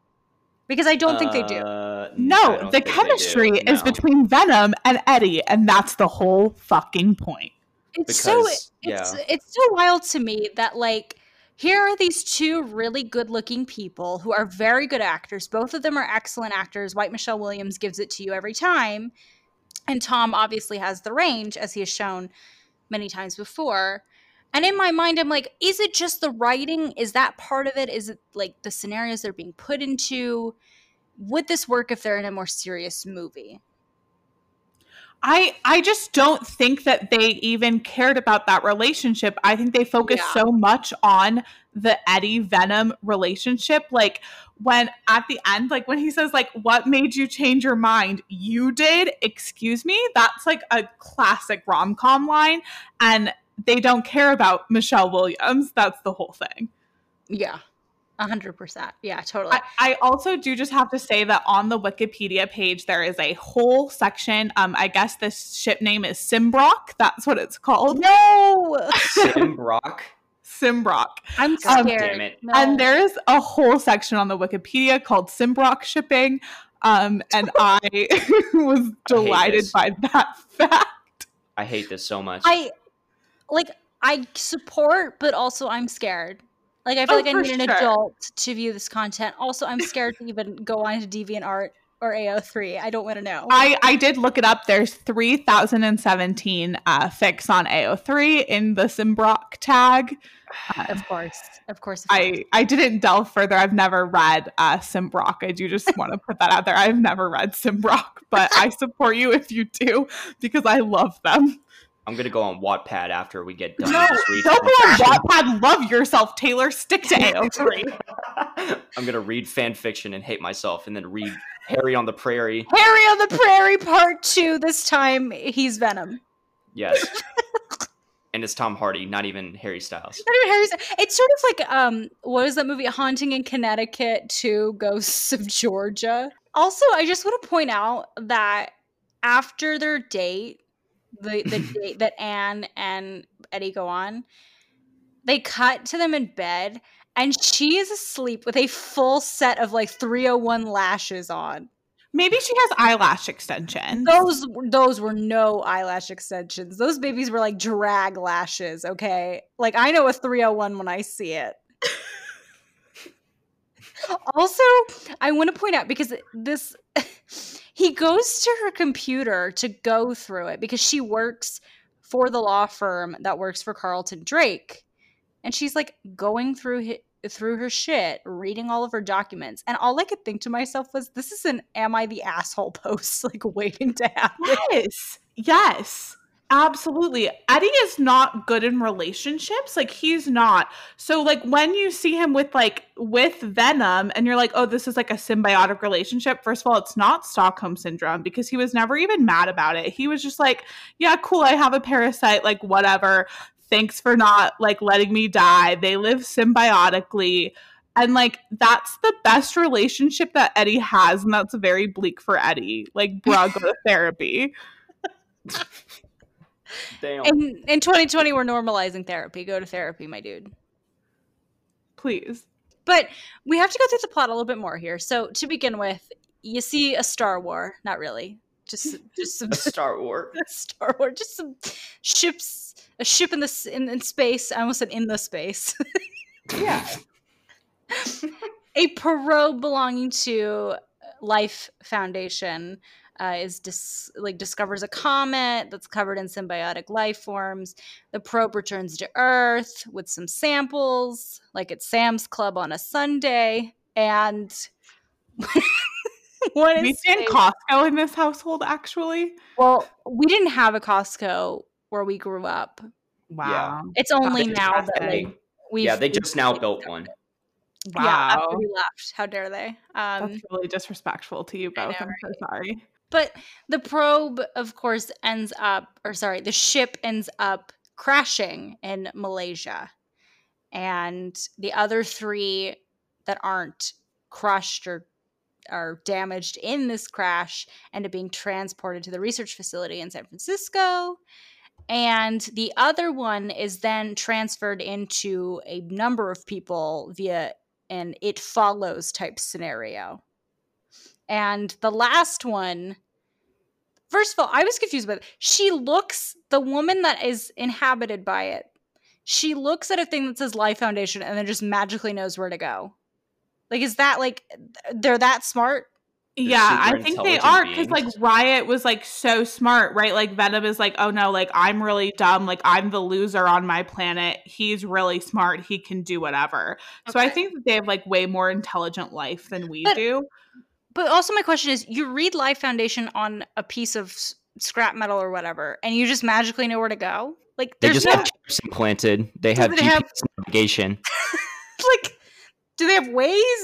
Because I don't think they do. Uh, no, the think they do. chemistry is No. between Venom and Eddie, and that's the whole fucking point. It's so it's yeah. it's so wild to me that like here are these two really good-looking people who are very good actors. Both of them are excellent actors. White Michelle Williams gives it to you every time, and Tom obviously has the range as he has shown many times before. And in my mind, I'm like, is it just the writing? Is that part of it? Is it like the scenarios they're being put into? Would this work if they're in a more serious movie? I I just don't think that they even cared about that relationship. I think they focused Yeah. so much on the Eddie Venom relationship. Like when at the end, like when he says, like, what made you change your mind? You did, excuse me. That's like a classic rom-com line. And they don't care about Michelle Williams. That's the whole thing. Yeah, a hundred percent. Yeah, totally. I, I also do just have to say that on the Wikipedia page there is a whole section. Um, I guess this ship name is Symbrock. That's what it's called. no, Symbrock? Symbrock. I'm God scared. damn it. No. And there's a whole section on the Wikipedia called Symbrock shipping. Um, and I was delighted this. by that fact. I hate this so much. I like I support, but also I'm scared. Like I feel Oh, like I need an sure. adult to view this content. Also, I'm scared to even go on to DeviantArt or AO3. I don't want to know. I, I did look it up. There's 3,017 uh, fics on AO3 in the Symbrock tag. of course, of course. Of course. I, I didn't delve further. I've never read uh, Symbrock. I do just want to put that out there. I've never read Symbrock, but I support you if you do because I love them. I'm gonna go on Wattpad after we get done. No, and just read don't go on. Wattpad. Love yourself, Taylor. Stick to AO3. I'm gonna read fan fiction and hate myself, and then read Harry on the Prairie. Harry on the Prairie Part Two. This time he's Venom. Yes, and it's Tom Hardy, not even Harry Styles. Not even Harry's. It's sort of like um, what is that movie? Haunting in Connecticut. Two Ghosts of Georgia. Also, I just want to point out that after their date, the the date that Anne and Eddie go on, they cut to them in bed, and she is asleep with a full set of like 301 lashes on. Maybe she has eyelash extensions. Those those were no eyelash extensions. Those babies were like drag lashes, okay? Like I know a 301 when I see it. also, I want to point out because this he goes to her computer to go through it because she works for the law firm that works for Carlton Drake. And she's like going through through her shit, reading all of her documents. And all I could think to myself was this is an am I the asshole post like waiting to happen. Yes. Yes. Absolutely. Eddie is not good in relationships. Like he's not. So like when you see him with like with Venom and you're like, "Oh, this is like a symbiotic relationship." First of all, it's not Stockholm syndrome because he was never even mad about it. He was just like, "Yeah, cool, I have a parasite, like whatever. Thanks for not like letting me die." They live symbiotically. And like that's the best relationship that Eddie has, and that's very bleak for Eddie. Like, bruh, go to therapy. Damn. In in 2020 we're normalizing therapy. Go to therapy, my dude. Please. But we have to go through the plot a little bit more here. So to begin with, you see a Star War, not really. Just just some a Star Wars. Star Wars, just some ships, a ship in the in, in space. I almost said in the space. Yeah. a probe belonging to Life Foundation uh, is dis- like discovers a comet that's covered in symbiotic life forms. The probe returns to Earth with some samples, like at Sam's Club on a Sunday, and what we is in Costco in this household, actually. well, we didn't have a Costco where we grew up. Wow. It's only That's now that like we've yeah, they just now built one. yeah Wow. after we left. How dare they? Um, That's really disrespectful to you both. know, I'm so sorry. But the probe, of course, ends up, or sorry, the ship ends up crashing in Malaysia. And the other three that aren't crushed or are damaged in this crash end up being transported to the research facility in San Francisco. And the other one is then transferred into a number of people via an it follows type scenario. And the last one, first of all, I was confused about it. She looks, the woman that is inhabited by it, she looks at a thing that says Life Foundation and then just magically knows where to go. Like, is that like, they're that smart? Yeah, I think they are because like. Riot was like so smart, right? Like Venom is like, oh no, like I'm really dumb, like I'm the loser on my planet. He's really smart. He can do whatever. So I think that they have like way more intelligent life than we But- do. But also, my question is you read Life Foundation on a piece of scrap metal or whatever, and you just magically know where to go? Like, They just no, have chips implanted. They have they GPS have- navigation. like, do they have Waze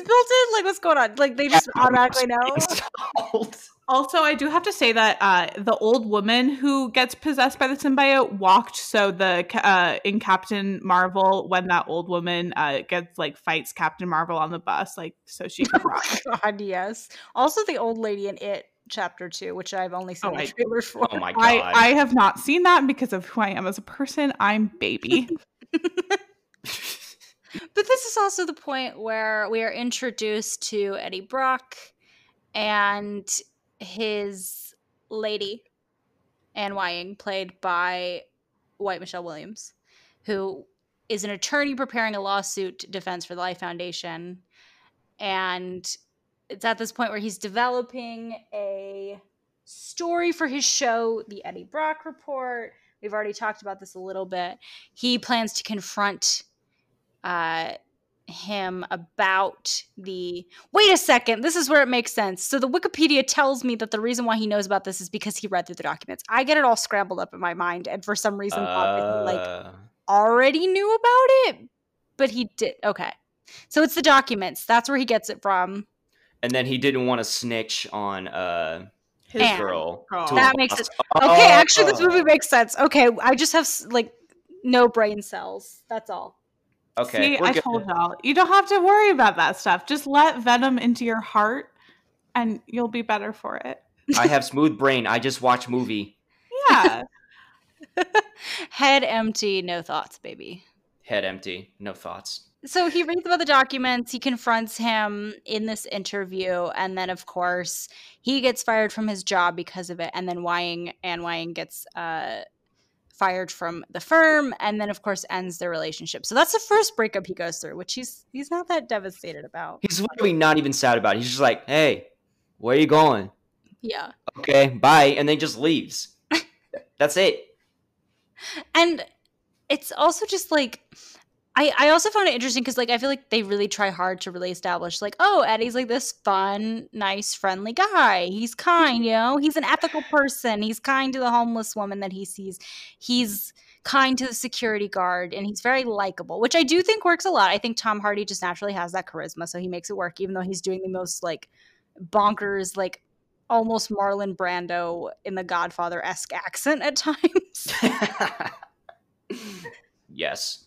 built in? Like, what's going on? Like, they just automatically know? Also, I do have to say that uh, the old woman who gets possessed by the symbiote walked. So the uh, in Captain Marvel, when that old woman uh, gets like fights Captain Marvel on the bus, like so she can run. God, yes. Also, the old lady in It chapter two, which I've only seen Oh, the I- for. Oh my god. I, I have not seen that because of who I am as a person. I'm baby. But this is also the point where we are introduced to Eddie Brock and his lady, Anne Weying, played by White Michelle Williams, who is an attorney preparing a lawsuit defense for the Life Foundation. And it's at this point where he's developing a story for his show, The Eddie Brock Report. We've already talked about this a little bit. He plans to confront uh, him about the. Wait a second. This is where it makes sense. So the Wikipedia tells me that the reason why he knows about this is because he read through the documents. I get it all scrambled up in my mind, and for some reason, thought that like Uh, already knew about it, but he did. Okay, so it's the documents. That's where he gets it from. and then he didn't want to snitch on uh his Anne. girl. Girl. to That makes boss. Okay, actually, this Oh. movie makes sense. Okay, I just have like no brain cells. That's all. Okay, See, I good. told y'all. You don't have to worry about that stuff. Just let Venom into your heart and you'll be better for it. I have smooth brain. I just watch movie. Yeah. Head empty, no thoughts, baby. Head empty, no thoughts. So he reads about the documents, he confronts him in this interview, and then of course he gets fired from his job because of it, and then Weying and Weying gets uh fired from the firm and then of course ends their relationship. So that's the first breakup he goes through, which he's he's not that devastated about. He's literally not even sad about it. He's just like, hey, where are you going? Yeah. Okay, bye. And then just leaves. That's it. And it's also just like I, I also found it interesting because like I feel like they really try hard to really establish like oh Eddie's like this fun nice friendly guy. He's kind you know? He's an ethical person. He's kind to the homeless woman that he sees. He's kind to the security guard and he's very likable which I do think works a lot. I think Tom Hardy just naturally has that charisma so he makes it work even though he's doing the most like bonkers like almost Marlon Brando in the Godfather esque accent at times. Yes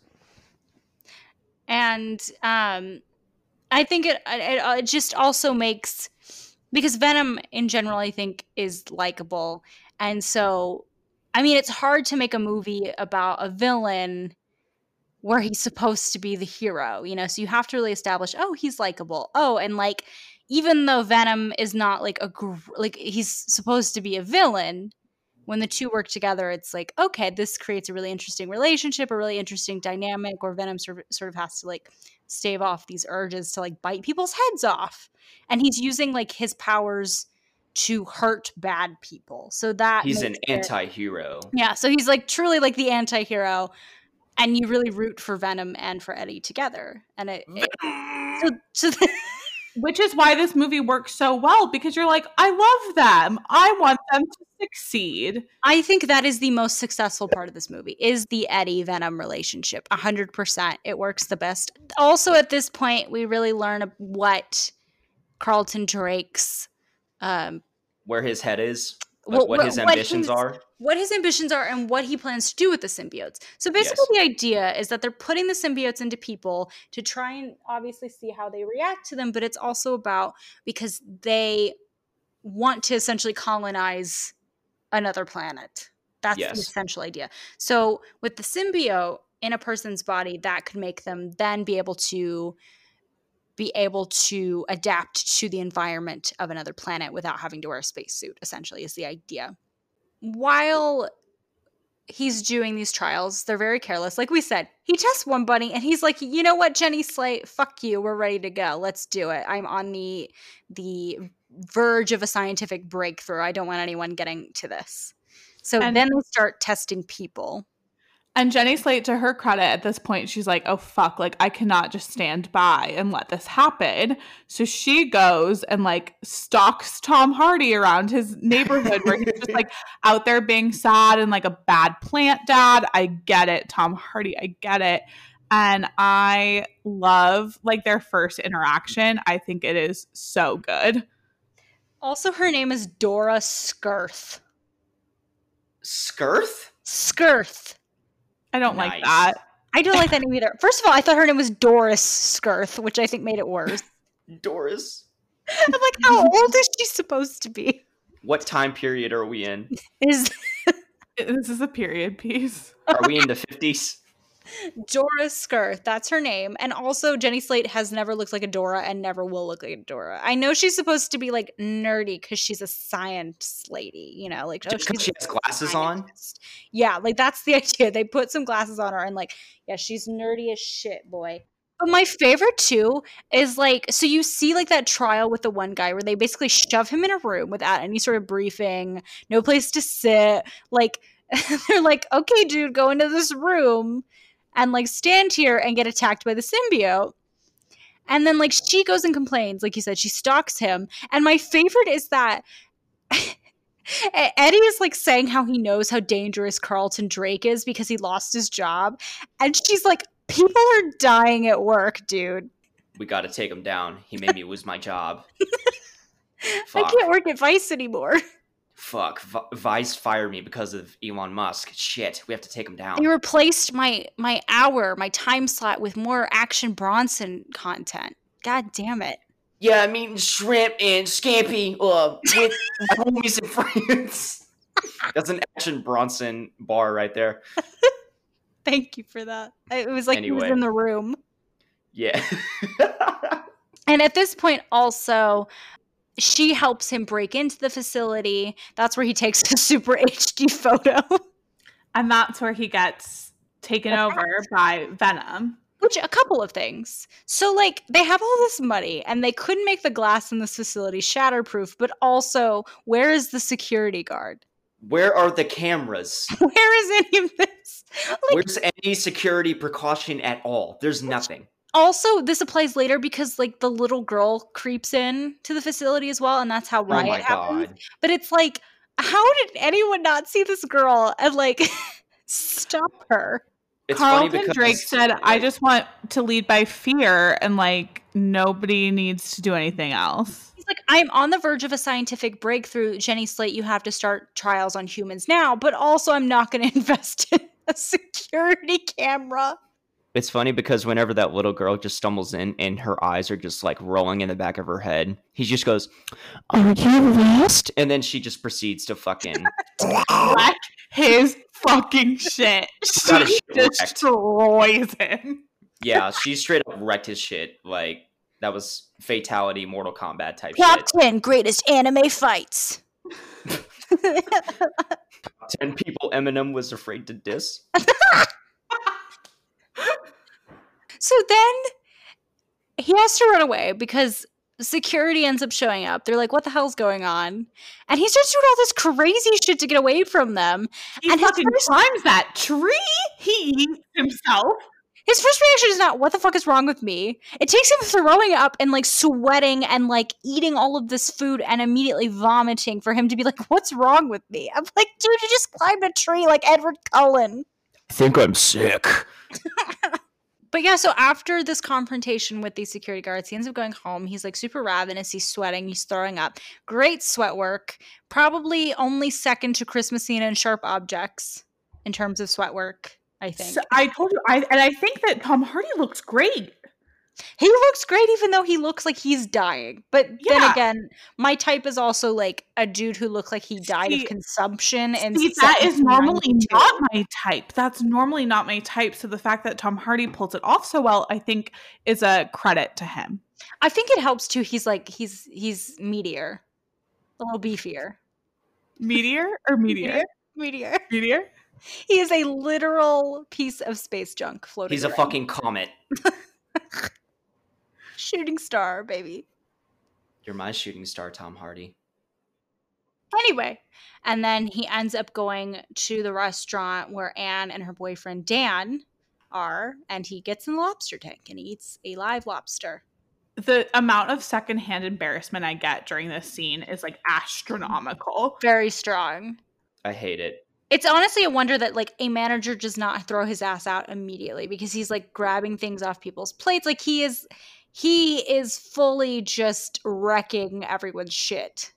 and um i think it, it it just also makes because venom in general i think is likable. And so i mean it's hard to make a movie about a villain where he's supposed to be the hero you know? So you have to really establish oh he's likable. Oh and like even though venom is not like a gr- like he's supposed to be a villain when the two work together, it's like, okay, this creates a really interesting relationship, a really interesting dynamic where Venom sort of, sort of has to like stave off these urges to like bite people's heads off. And he's using like his powers to hurt bad people. So that He's an makes it- anti hero. Yeah, so he's like truly like the anti-hero and you really root for Venom and for Eddie together. And it, it so, so Which is why this movie works so well because you're like, I love them. I want them to succeed. I think that is the most successful part of this movie is the Eddie Venom relationship. 100%. It works the best. Also at this point we really learn what Carlton Drake's um Where his head is, like Well, what his what ambitions his- are. what his ambitions are and what he plans to do with the symbiotes. So basically, the idea is that they're putting the symbiotes into people to try and obviously see how they react to them, but it's also about because they want to essentially colonize another planet. That's the essential idea. So with the symbiote in a person's body, that could make them then be able to be able to adapt to the environment of another planet without having to wear a spacesuit, essentially, is the idea while he's doing these trials, they're very careless. Like we said, he tests one bunny and he's like, "You know what, Jenny Slate, fuck you. We're ready to go. Let's do it. I'm on the the verge of a scientific breakthrough. I don't want anyone getting to this." So And- then they start testing people. And Jenny Slate, to her credit, at this point, she's like, oh, fuck, like, I cannot just stand by and let this happen. So she goes and, like, stalks Tom Hardy around his neighborhood where he's just, like, out there being sad and, like, a bad plant dad. I get it, Tom Hardy, I get it. And I love, like, their first interaction. I think it is so good. Also, her name is Dora Skirth. Skirth? Skirth. I don't like that. I don't like that name either. First of all, I thought her name was Doris Skirth, which I think made it worse. Doris. I'm like, how old is she supposed to be? What time period are we in? Is This is a period piece. Are we in the 50s? Dora Skirth. That's her name. And also, Jenny Slate has never looked like a Dora and never will look like a Dora. I know she's supposed to be like nerdy because she's a science lady, you know, like oh, Just because she's she has glasses on? Yeah, like that's the idea. They put some glasses on her and like, yeah, she's nerdy as shit, boy. But my favorite too is like, so you see like that trial with the one guy where they basically shove him in a room without any sort of briefing, no place to sit. Like, they're like, okay, dude, go into this room and like stand here and get attacked by the symbiote. And then like she goes and complains, like you said, she stalks him. And my favorite is that Eddie is like saying how he knows how dangerous Carlton Drake is because he lost his job. And she's like, people are dying at work, dude. We got to take him down. He made me lose my job. I can't work at Vice anymore. Fuck. V- Vice fired me because of Elon Musk. Shit. We have to take him down. They replaced my my hour, my time slot with more Action Bronson content. God damn it. Yeah, I'm eating shrimp and scampi uh, with my homies and friends. That's an Action Bronson bar right there. Thank you for that. It was like he was in the room. Yeah. And at this point, also, she helps him break into the facility. That's where he takes a super HD photo, And that's where he gets taken over by Venom. which a couple of things. So, like, they have all this money and they couldn't make the glass in this facility shatterproof, but also, where is the security guard? Where are the cameras? Where is any of this? Like, Where's any security precaution at all? There's nothing. Also, this applies later because, like, the little girl creeps in to the facility as well, and that's how Oh riot my happens. god. But it's like, how did anyone not see this girl and like stop her? It's funny Carlton because Drake said, I just want to lead by fear and like nobody needs to do anything else. He's like, I'm on the verge of a scientific breakthrough. Jenny Slate, you have to start trials on humans now, but also I'm not going to invest in a security camera. It's funny because whenever that little girl just stumbles in and her eyes are just like rolling in the back of her head, he just goes, Are you lost? And then she just proceeds to fucking Wreck his fucking shit. She destroys him. Yeah, she straight up wrecked his shit. Like that was fatality Mortal Kombat type Top shit. 10 greatest anime fights. Ten people Eminem was afraid to diss. So then he has to run away because security ends up showing up. They're like, what the hell's going on? And he starts doing all this crazy shit to get away from them. He And his fucking first- climbs that tree. He eats himself. His first reaction is not, what the fuck is wrong with me? It takes him throwing up and like sweating and like eating all of this food and immediately vomiting for him to be like, what's wrong with me? I'm like, dude, you just climbed a tree like Edward Cullen. I think I'm sick. But yeah, so after this confrontation with these security guards, he ends up going home. He's like super ravenous. He's sweating. He's throwing up. Great sweat work. Probably only second to Chris Messina and Sharp Objects in terms of sweat work, I think. So I told you, I and I think that Tom Hardy looks great. He looks great even though he looks like he's dying. But then again, my type is also like a dude who looked like he died See- of consumption. And See, that is normally not my type. That's normally not my type. So the fact that Tom Hardy pulls it off so well, I think, is a credit to him. I think it helps too. He's like he's he's meteor, a little beefier. Meteor or meteor? Meteor. Meteor. He is a literal piece of space junk floating. He's a around. fucking comet. shooting star, baby. You're my shooting star, Tom Hardy. Anyway, and then he ends up going to the restaurant where Anne and her boyfriend Dan are, and he gets in the lobster tank and he eats a live lobster. The amount of secondhand embarrassment I get during this scene is like astronomical. Very strong. I hate it. It's honestly a wonder that like a manager does not throw his ass out immediately because he's like grabbing things off people's plates. Like he is he is fully just wrecking everyone's shit.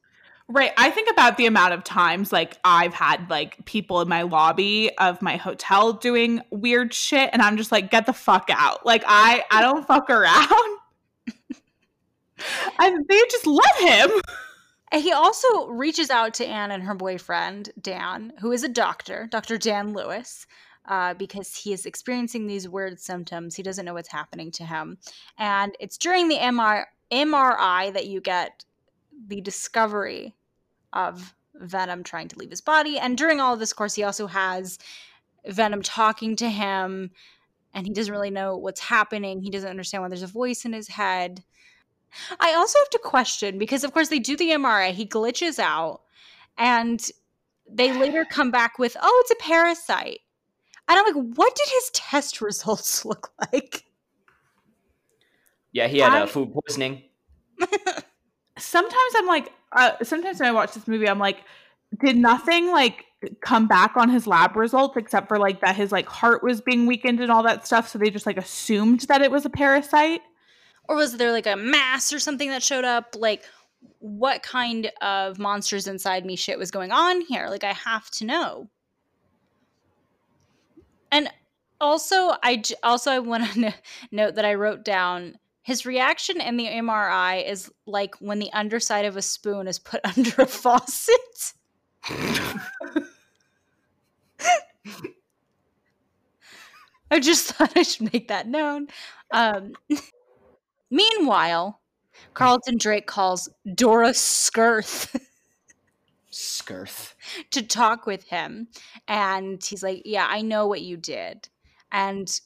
Right. I think about the amount of times like I've had like people in my lobby of my hotel doing weird shit and I'm just like get the fuck out. Like I I don't fuck around. and they just let him. And he also reaches out to Anne and her boyfriend, Dan, who is a doctor, Dr. Dan Lewis, uh, because he is experiencing these weird symptoms. He doesn't know what's happening to him. And it's during the MR- MRI that you get the discovery of Venom trying to leave his body. And during all of this course, he also has Venom talking to him, and he doesn't really know what's happening. He doesn't understand why there's a voice in his head. I also have to question because, of course, they do the MRI. He glitches out, and they later come back with, "Oh, it's a parasite." And I'm like, "What did his test results look like?" Yeah, he had I- uh, food poisoning. Sometimes I'm like uh, sometimes when I watch this movie I'm like did nothing like come back on his lab results except for like that his like heart was being weakened and all that stuff so they just like assumed that it was a parasite? Or was there like a mass or something that showed up? Like, what kind of monsters inside me shit was going on here? Like, I have to know. And also, I also I want to note that I wrote down his reaction in the MRI is like when the underside of a spoon is put under a faucet. I just thought I should make that known. Um, meanwhile, Carlton Drake calls Dora Skirth Skirth. to talk with him. And he's like, Yeah, I know what you did. And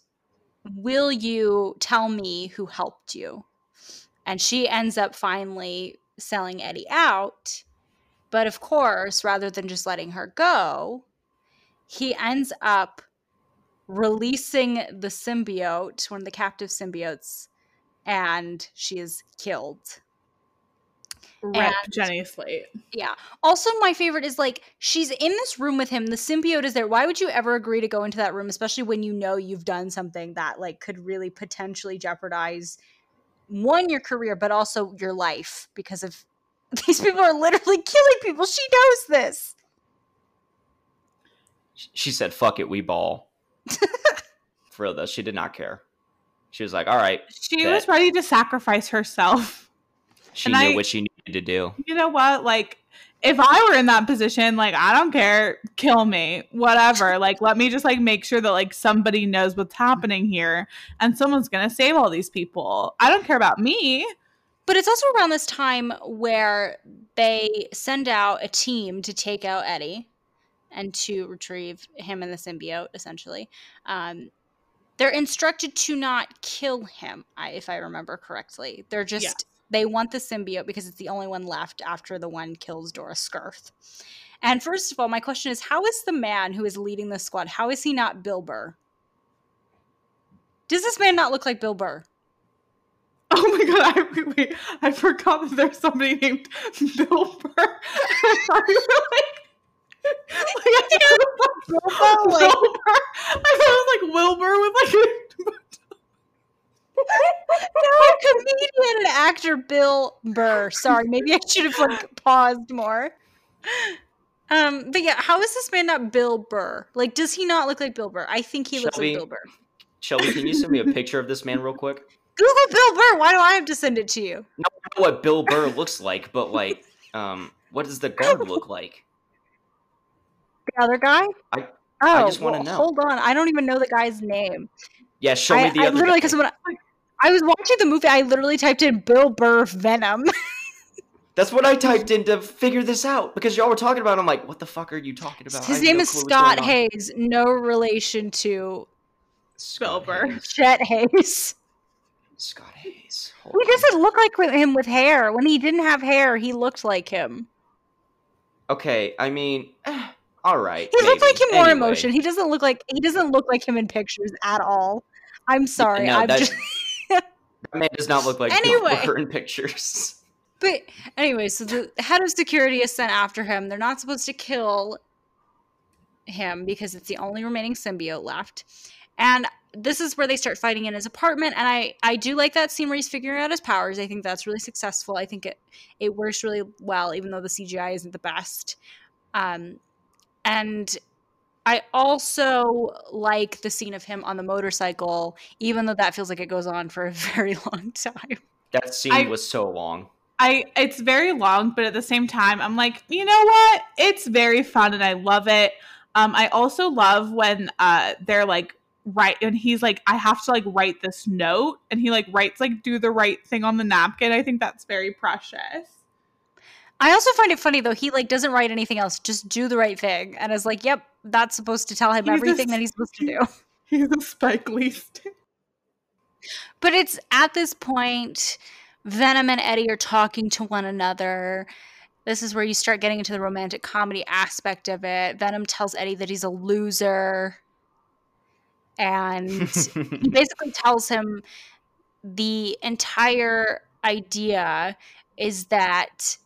will you tell me who helped you? And she ends up finally selling Eddie out. But of course, rather than just letting her go, he ends up releasing the symbiote, one of the captive symbiotes, and she is killed. Rip And- Jenny Slate. Yeah. Also, my favorite is like she's in this room with him. The symbiote is there. Why would you ever agree to go into that room, especially when you know you've done something that like could really potentially jeopardize one your career, but also your life because of these people are literally killing people. She knows this. She said, "Fuck it, we ball." For real though, she did not care. She was like, "All right." She Bet. was ready to sacrifice herself. She And knew I- what she needed to do. You know what? Like, if I were in that position, like, I don't care. Kill me. Whatever. like, let me just, like, make sure that, like, somebody knows what's happening here and someone's going to save all these people. I don't care about me. But it's also around this time where they send out a team to take out Eddie and to retrieve him and the symbiote, essentially. Um, they're instructed to not kill him, if I remember correctly. They're just. They want the symbiote because it's the only one left after the one kills Dora Skirth. And first of all, my question is how is the man who is leading the squad, how is he not Bill Burr? Does this man not look like Bill Burr? Oh my god! I wait, I forgot that there's somebody named Bill Burr. I like, like I thought it was like Bill Burr, like- Wilbur. I thought it was like Wilbur with like. no, comedian and actor Bill Burr. Sorry, maybe I should have like paused more. Um, but yeah, how is this man not Bill Burr? Like, does he not look like Bill Burr? I think he looks like Bill Burr. Shelby, can you send me a picture of this man real quick? Google Bill Burr. Why do I have to send it to you? I know what Bill Burr looks like, but like, um, what does the guard look like? The other guy? I- oh, I just wanna well, know. Hold on, I don't even know the guy's name. Yeah, show me I, the I other. literally guy. because when I, I was watching the movie, I literally typed in Bill Burr Venom. That's what I typed in to figure this out because y'all were talking about. it. I'm like, what the fuck are you talking about? His have name no is Scott. Haze. No relation to Scott Bill Burr. Haze. Chet Haze. Scott Haze. Hold He on. doesn't look like him with hair. When he didn't have hair, he looked like him. Okay, I mean, all right. He looked like maybe. him more Anyway, emotion. He doesn't look like he doesn't look like him in pictures at all. I'm sorry. no, I'm just That man does not look like Anyway. Bill Burr in pictures. but anyway, so the head of security is sent after him. They're not supposed to kill him because it's the only remaining symbiote left. And this is where they start fighting in his apartment and I I do like that scene where he's figuring out his powers. I think that's really successful. I think it it works really well even though the CGI isn't the best. Um and I also like the scene of him on the motorcycle even though that feels like it goes on for a very long time. That scene I- was so long. I it's very long, but at the same time, I'm like, you know what? It's very fun and I love it. Um, I also love when uh they're like right and he's like, I have to like write this note, and he like writes like do the right thing on the napkin. I think that's very precious. I also find it funny though. He like doesn't write anything else. Just do the right thing, and is like, "Yep, that's supposed to tell him He's everything s- that he's supposed to do." He's a Spike Lee. But it's at this point, Venom and Eddie are talking to one another. This is where you start getting into the romantic comedy aspect of it. Venom tells Eddie that he's a loser, and he basically tells him the entire idea is that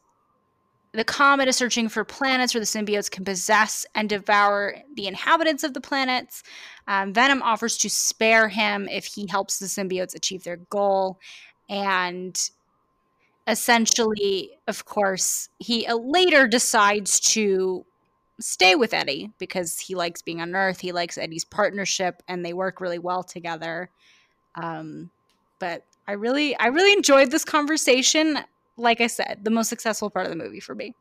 the comet is searching for planets where the symbiotes can possess and devour the inhabitants of the planets. Um, Venom offers to spare him if he helps the symbiotes achieve their goal. And essentially, of course, he uh, later decides to stay with Eddie because he likes being on Earth. He likes Eddie's partnership, and they work really well together. Um, but I really, I really enjoyed this conversation. Like I said, the most successful part of the movie for me.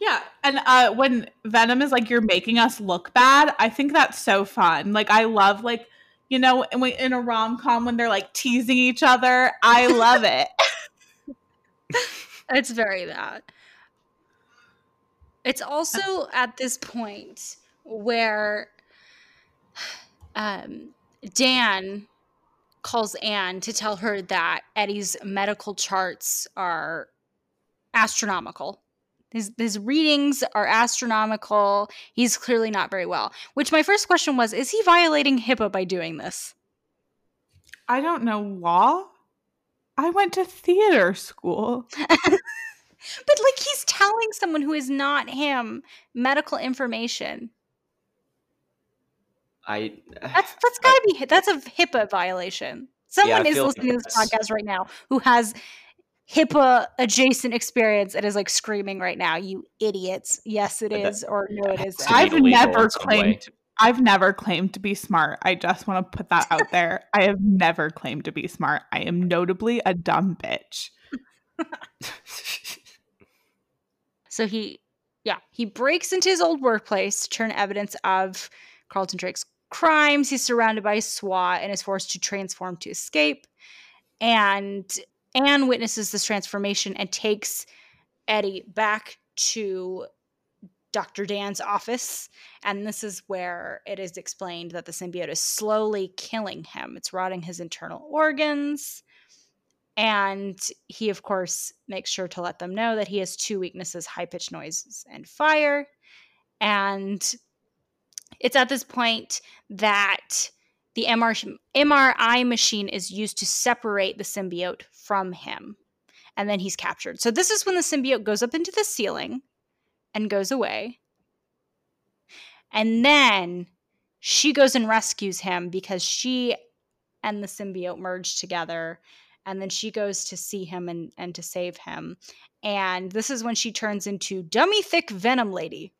Yeah, And uh, when Venom is like, "You're making us look bad," I think that's so fun. Like, I love like you know, in, in a rom com when they're like teasing each other. I love it. it's very that. It's also at this point where um, Dan calls Anne to tell her that Eddie's medical charts are astronomical. His, his readings are astronomical. He's clearly not very well. Which my first question was Is he violating HIPAA by doing this? I don't know law. I went to theater school. but like he's telling someone who is not him medical information. I that's that's gotta I, be that's a HIPAA violation. Someone yeah, is listening like to this podcast right now who has HIPAA adjacent experience and is like screaming right now, "You idiots! Yes, it is, or no, it isn't." I've never claimed. I've never claimed to be smart. I just want to put that out there. I have never claimed to be smart. I am notably a dumb bitch. so he, yeah, he breaks into his old workplace to turn evidence of Carlton Drake's crimes. He's surrounded by SWAT and is forced to transform to escape. And Anne witnesses this transformation and takes Eddie back to Dr. Dan's office. And this is where it is explained that the symbiote is slowly killing him. It's rotting his internal organs. And he, of course, makes sure to let them know that he has two weaknesses high pitched noises and fire. And it's at this point that the MR, MRI machine is used to separate the symbiote from him. And then he's captured. So, this is when the symbiote goes up into the ceiling and goes away. And then she goes and rescues him because she and the symbiote merge together. And then she goes to see him and, and to save him. And this is when she turns into dummy thick Venom Lady.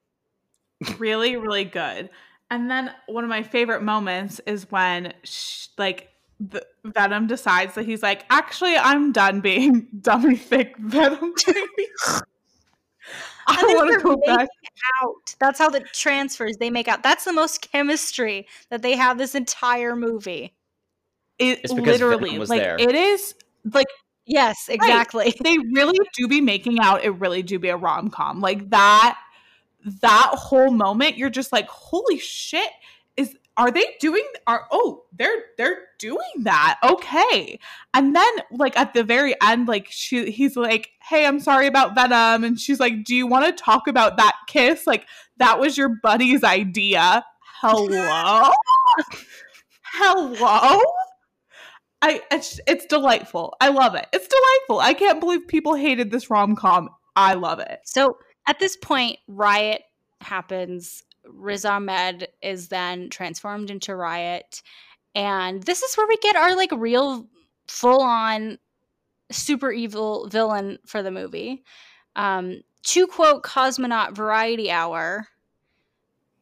Really, really good. And then one of my favorite moments is when, she, like, the Venom decides that he's like, actually, I'm done being dummy thick Venom baby. I want to go back out. That's how the transfers they make out. That's the most chemistry that they have this entire movie. It literally like there. it is like yes, exactly. Right. They really do be making out. It really do be a rom com like that that whole moment you're just like holy shit is are they doing are oh they're they're doing that okay and then like at the very end like she he's like hey i'm sorry about venom and she's like do you want to talk about that kiss like that was your buddy's idea hello hello I it's, it's delightful. I love it. It's delightful. I can't believe people hated this rom com. I love it. So at this point, Riot happens. Riz Ahmed is then transformed into Riot. And this is where we get our like real full on super evil villain for the movie. Um, to quote Cosmonaut Variety Hour,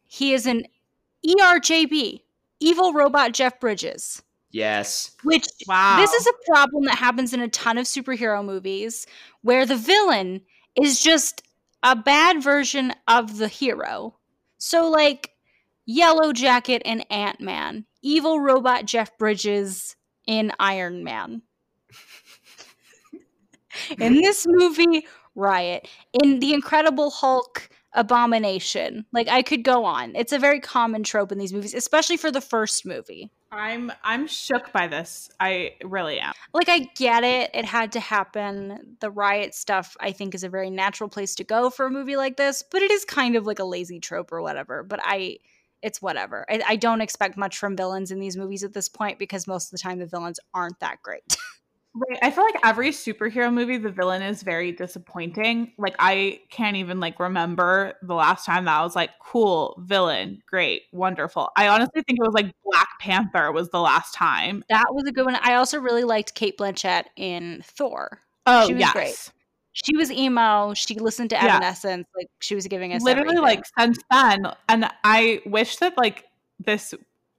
he is an ERJB, evil robot Jeff Bridges. Yes. Which wow. this is a problem that happens in a ton of superhero movies where the villain is just a bad version of the hero. So, like Yellow Jacket and Ant Man, evil robot Jeff Bridges in Iron Man. in this movie, Riot. In The Incredible Hulk, Abomination. Like, I could go on. It's a very common trope in these movies, especially for the first movie. I'm I'm shook by this. I really am. Like I get it. It had to happen. The riot stuff I think is a very natural place to go for a movie like this, but it is kind of like a lazy trope or whatever. But I it's whatever. I, I don't expect much from villains in these movies at this point because most of the time the villains aren't that great. Right. I feel like every superhero movie, the villain is very disappointing. Like I can't even like remember the last time that I was like, cool, villain, great, wonderful. I honestly think it was like Black Panther was the last time. That was a good one. I also really liked Cate Blanchett in Thor. Oh, she was yes. great. She was emo. She listened to Evanescence. Yeah. Like she was giving us literally everything. like since then. And I wish that like this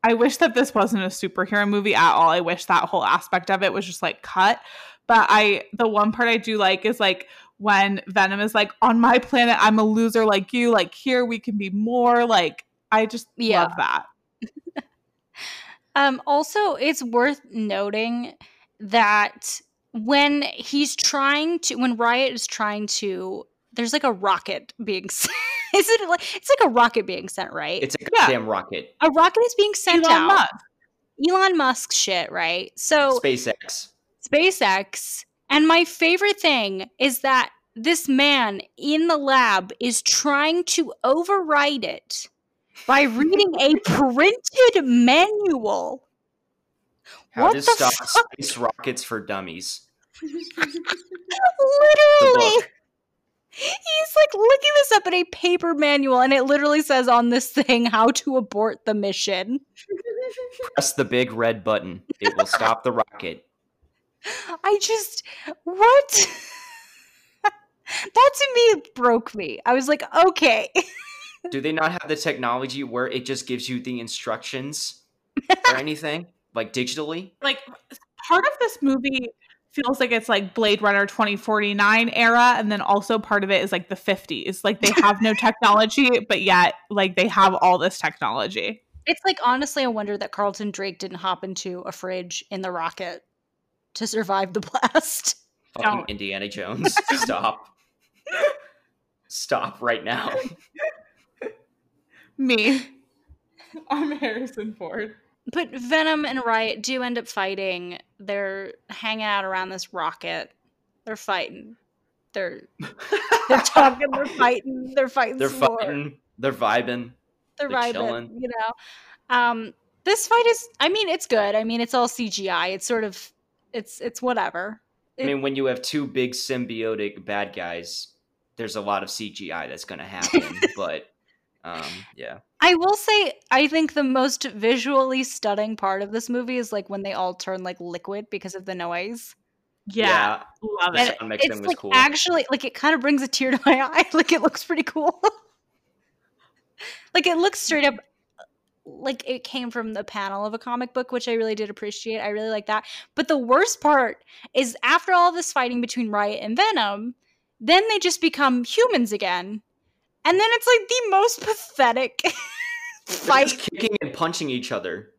I wish that this wasn't a superhero movie at all. I wish that whole aspect of it was just like cut. But I the one part I do like is like when Venom is like, on my planet, I'm a loser like you. Like, here we can be more. Like, I just Yeah. love that. Um, also, it's worth noting that when he's trying to, when Riot is trying to, there's like a rocket being sent. Is it like it's like a rocket being sent, right? It's a Yeah. goddamn rocket. a rocket is being sent Elon out. Musk. Elon Musk shit, right? So SpaceX. SpaceX. And my favorite thing is that this man in the lab is trying to override it by reading a printed manual. How What to the stop fuck? space rockets for dummies. Literally. Book. He's like looking this up in a paper manual, and it literally says on this thing how to abort the mission. Press the big red button. It will stop the rocket. I just, what? that to me broke me. I was like, okay. Do they not have the technology where it just gives you the instructions or anything? Like digitally? Like, part of this movie feels like it's like Blade Runner 2049 era. And then also part of it is like the 50s. Like, they have no technology, but yet, like, they have all this technology. It's like honestly a wonder that Carlton Drake didn't hop into a fridge in the rocket to survive the blast. Fucking Don't. Indiana Jones. Stop. Stop right now. Me. I'm Harrison Ford. But Venom and Riot do end up fighting. They're hanging out around this rocket. They're fighting. They're they're talking. They're fighting. They're fighting. They're some more. They're vibing. They're they're vibing. chilling. You know. Um, this fight is. I mean, it's good. I mean, it's all CGI. It's sort of. It's it's whatever. I mean, when you have two big symbiotic bad guys, there's a lot of CGI that's going to happen. but um, yeah, I will say, I think the most visually stunning part of this movie is like when they all turn like liquid because of the noise. Yeah. Love And it. Sound it's like cool. actually like it kind of brings a tear to my eye. Like it looks pretty cool. like it looks straight up like it came from the panel of a comic book, which I really did appreciate. I really like that. But the worst part is after all this fighting between Riot and Venom, then they just become humans again. And then it's like the most pathetic fight just kicking and punching each other.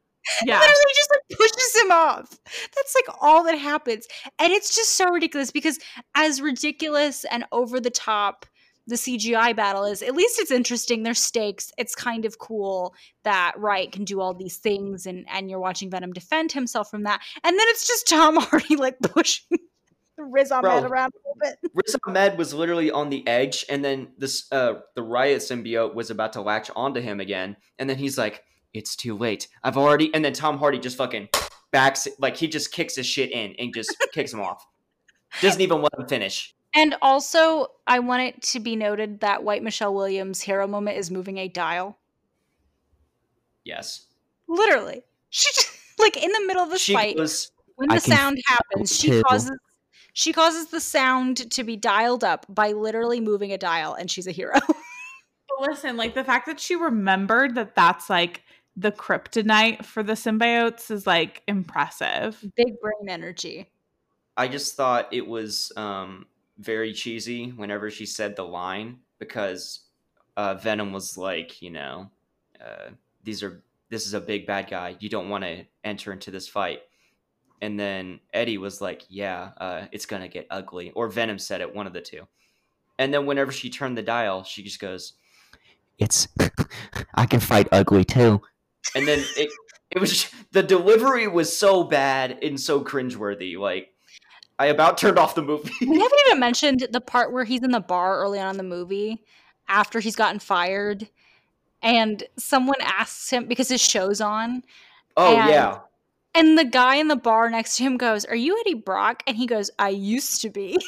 Yeah. literally just like pushes him off. That's like all that happens. And it's just so ridiculous because as ridiculous and over the top the CGI battle is, at least it's interesting. There's stakes. It's kind of cool that Riot can do all these things and and you're watching Venom defend himself from that. And then it's just Tom Hardy like pushing Riz Ahmed Bro. around a little bit. Riz Ahmed was literally on the edge, and then this uh, the riot symbiote was about to latch onto him again, and then he's like, "It's too late. I've already." And then Tom Hardy just fucking backs, like he just kicks his shit in and just kicks him off. Doesn't even let him finish. And also, I want it to be noted that White Michelle Williams' hero moment is moving a dial. Yes, Literally. She just, like in the middle of the she fight, goes. when the sound happens, she too. causes she causes the sound to be dialed up by literally moving a dial, and she's a hero. But listen, like the fact that she remembered that that's like the kryptonite for the symbiotes is like impressive. Big brain energy. I just thought it was um, very cheesy whenever she said the line because uh, Venom was like, you know, uh, these are this is a big bad guy. You don't want to enter into this fight. And then Eddie was like, yeah, uh, it's gonna get ugly. Or Venom said it, one of the two. And then whenever she turned the dial, she just goes, It's. I can fight ugly too. and then it it was the delivery was so bad and so cringeworthy. Like I about turned off the movie. We haven't even mentioned the part where he's in the bar early on in the movie after he's gotten fired, and someone asks him because his show's on, oh yeah. And the guy in the bar next to him goes, "Are you Eddie Brock?" And he goes, "I used to be."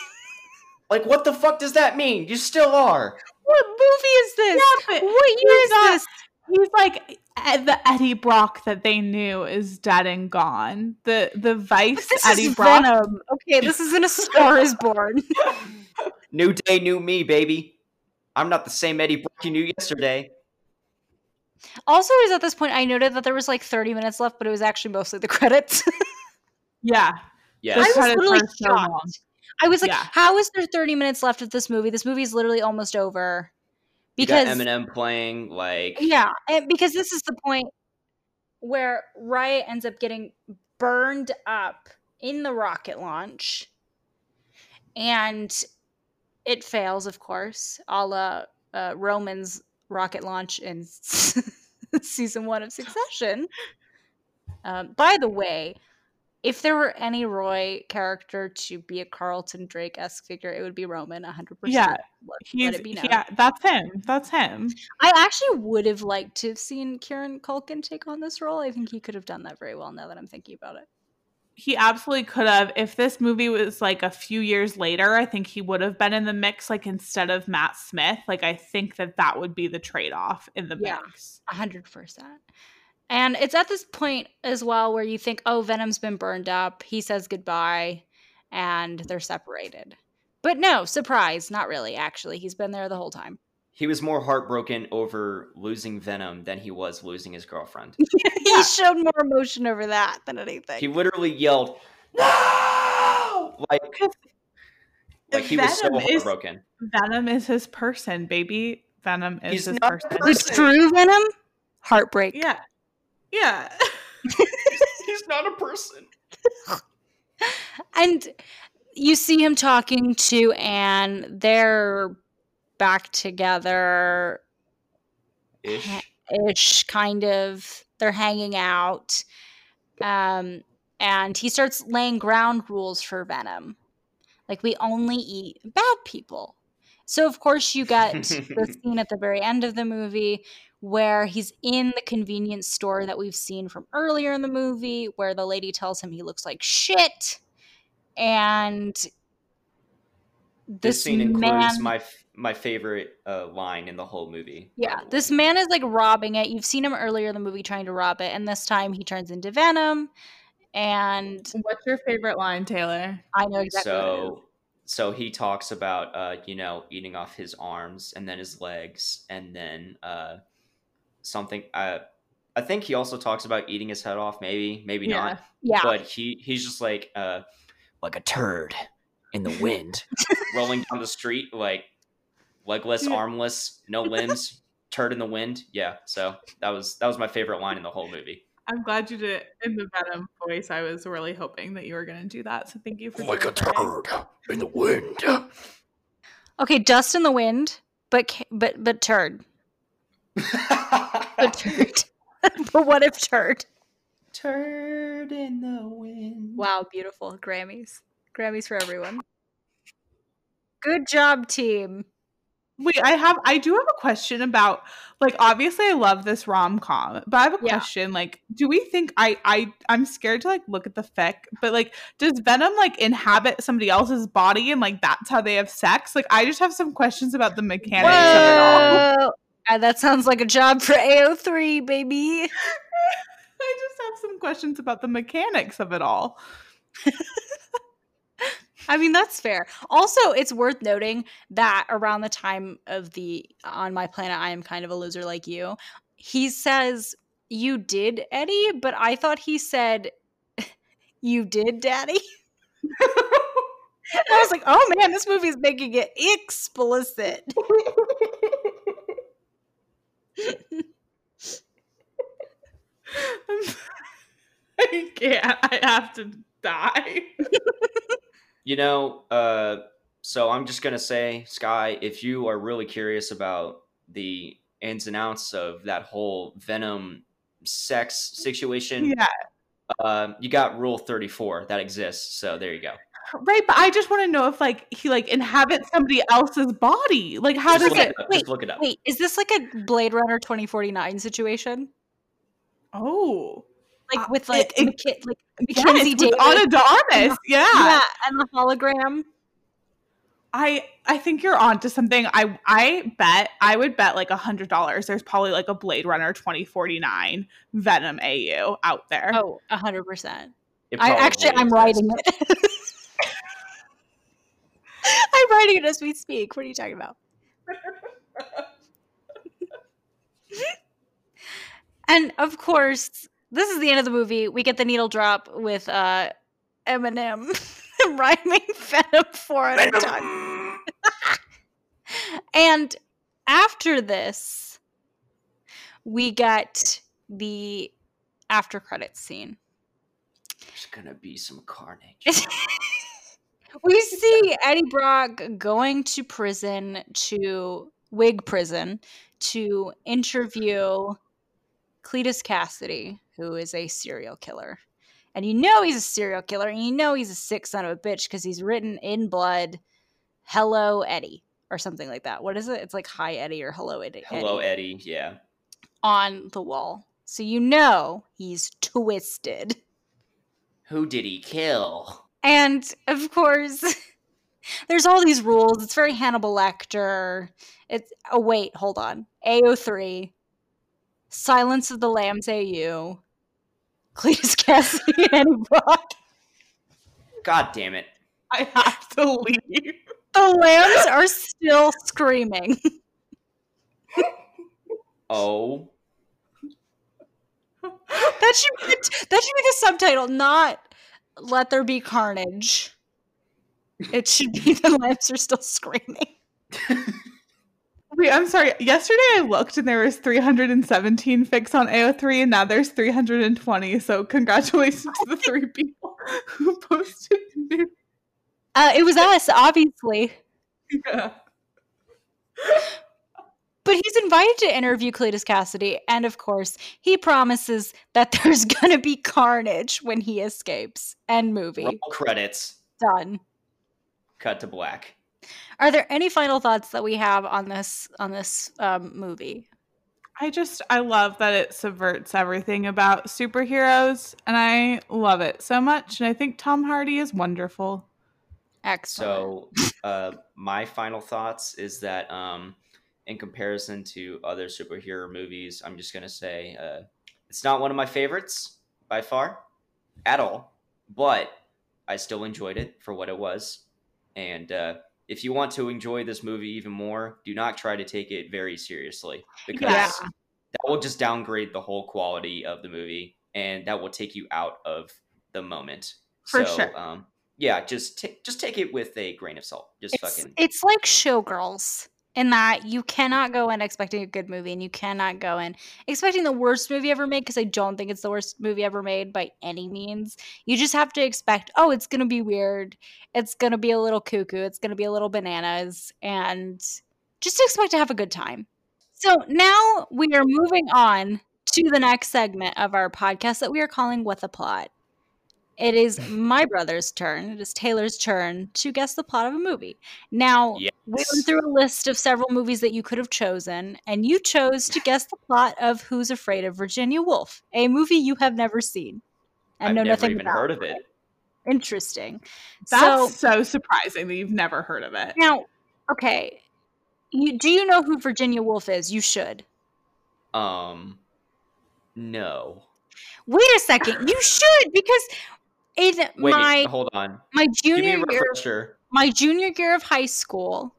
Like, what the fuck does that mean? You still are. what movie is this? but what year is not- this? He's like eh, the Eddie Brock that they knew is dead and gone. The the Vice This Eddie is Brock. Venom. Okay, this isn't a Star is Born. New day, new me, baby. I'm not the same Eddie Brock you knew yesterday. Also, is at this point I noted that there was like 30 minutes left, but it was actually mostly the credits. Yeah. Yeah. I was literally are so long. shocked. I was like, Yeah. how is there 30 minutes left of this movie? This movie is literally almost over. You got Because Eminem playing like yeah, and because this is the point where Riot ends up getting burned up in the rocket launch, and it fails, of course, a la uh, Roman's rocket launch in season one of Succession. Um, by the way, if there were any Roy character to be a Carlton Drake esque figure, it would be Roman, 100%. Yeah, Let, He's let it be known. yeah, that's him. That's him. I actually would have liked to have seen Kieran Culkin take on this role. I think he could have done that very well now that I'm thinking about it. He absolutely could have. If this movie was like a few years later, I think he would have been in the mix. Like instead of Matt Smith, like I think that that would be the trade off in the Yeah. mix. Hundred percent. And it's at this point as well where you think, oh, Venom's been burned up. He says goodbye, and they're separated. But no, surprise, not really. Actually, he's been there the whole time. He was more heartbroken over losing Venom than he was losing his girlfriend. he showed more emotion over that than anything. He literally yelled, "No!" Like, like he was so Venom is- heartbroken. Venom is his person, baby. Venom is He's his not person. a the person. true Venom, heartbreak. Yeah, yeah. He's not a person. And you see him talking to Anne. They're back together Ish. ish, kind of. They're hanging out. Um, and he starts laying ground rules for Venom. Like, we only eat bad people. So, of course, you get the scene at the very end of the movie where he's in the convenience store that we've seen from earlier in the movie, where the lady tells him he looks like shit. And This, this, scene includes man, my f- my favorite uh, line in the whole movie. yeah, this man is like robbing it. You've seen him earlier in the movie trying to rob it, and this time he turns into Venom. And What's your favorite line, Taylor? I know exactly what it is. so so he talks about uh you know eating off his arms and then his legs and then uh something uh i think he also talks about eating his head off maybe maybe not Yeah, but he he's just like uh like a turd in the wind rolling down the street like legless Yeah. armless no limbs turd in the wind yeah so that was that was my favorite line in the whole movie I'm glad you did it in the Venom voice. I was really hoping that you were going to do that. So thank you for Like a delivering. turd in the wind. okay, dust in the wind, but but but turd, but turd. but what if turd? turd in the wind Wow, beautiful Grammys, Grammys for everyone. Good job, team. Wait, I have I do have a question about like obviously I love this rom com, but I have a Yeah. question. Like, do we think I I I'm scared to like look at the fic, but like does Venom like inhabit somebody else's body and like that's how they have sex? Like I just have some questions about the mechanics of it all. Whoa! Uh, that sounds like a job for AO3, baby. I just have some questions about the mechanics of it all. I mean, that's fair. Also, it's worth noting that around the time of the On My Planet, I Am Kind of a Loser Like You, he says, You did, Eddie, but I thought he said, You did, Daddy. I was like, Oh man, this movie is making it explicit. I can't. I have to die. You know, uh, so I'm just gonna say, Skye, if you are really curious about the ins and outs of that whole Venom sex situation, Yeah. uh, you got Rule 34 that exists. So there you go. Right, but I just want to know if like he like inhabits somebody else's body. Like how Just does it it up. wait, Just look it up. Wait, is this like a Blade Runner 2049 situation? Oh. Like Uh, with like, it- McK- like Yes, Mackenzie with Davis? Ana de Armas. Yeah. yeah, and the hologram. I I think you're onto something. I I bet I would bet like a hundred dollars. There's probably like a Blade Runner 2049 Venom AU out there. Oh, a hundred percent. I actually I'm writing it. I'm writing it as we speak. What are you talking about? and of course, this is the end of the movie. We get the needle drop with uh Eminem rhyming Venom four at a time. And after this, we get the after credits scene. There's gonna be some carnage. we see Eddie Brock going to prison to Wig prison to interview Cletus Kasady, who is a serial killer. And you know he's a serial killer, and you know he's a sick son of a bitch because he's written in blood, "Hello Eddie" or something like that. What is it? It's like "Hi Eddie" or "Hello Eddie." Hello, Eddie. Yeah. on the wall, so you know he's twisted. Who did he kill? And of course, there's all these rules. It's very Hannibal Lecter. It's oh wait, hold on. AO3, Silence of the Lambs AU, Cletus Kasady and Eddie Brock. God damn it. I have to leave. The lambs are still screaming. Oh. That should be the, that should be the subtitle, not "Let there be carnage." It should be the lambs are still screaming. Wait, I'm sorry. Yesterday I looked and there was 317 fics on AO3 and now there's 320. So congratulations to the three people who posted the new. Uh, it was us, obviously. Yeah. But he's invited to interview Cletus Kasady, and of course, he promises that there's gonna be carnage when he escapes. End movie. Roll credits. Done. Cut to black. Are there any final thoughts that we have on this on this um, movie? I just I love that it subverts everything about superheroes and I love it so much and I think Tom Hardy is wonderful. Excellent. So, uh, my final thoughts is that, um, in comparison to other superhero movies, I'm just gonna say uh, it's not one of my favorites by far, at all. But I still enjoyed it for what it was. And uh, if you want to enjoy this movie even more, do not try to take it very seriously because Yeah. that will just downgrade the whole quality of the movie, and that will take you out of the moment. For so, sure. Um, yeah, just take just take it with a grain of salt. Just it's, fucking it's like Showgirls in that you cannot go in expecting a good movie and you cannot go in expecting the worst movie ever made because I don't think it's the worst movie ever made by any means. You just have to expect, oh, it's going to be weird. It's going to be a little cuckoo. It's going to be a little bananas and just expect to have a good time. So now we are moving on to the next segment of our podcast that we are calling What the Plot. It is my brother's turn. It is Taylor's turn to guess the plot of a movie. Now, we went through a list of several movies that you could have chosen, and you chose to guess the plot of Who's Afraid of Virginia Woolf, a movie you have never seen and I've know never nothing even about. heard of it. Interesting. That's so so, surprising that you've never heard of it. now, okay, you do you know who Virginia Woolf is? You should. Um, no. Wait a second, you should because in Wait, my hold on. my junior year my junior year of high school,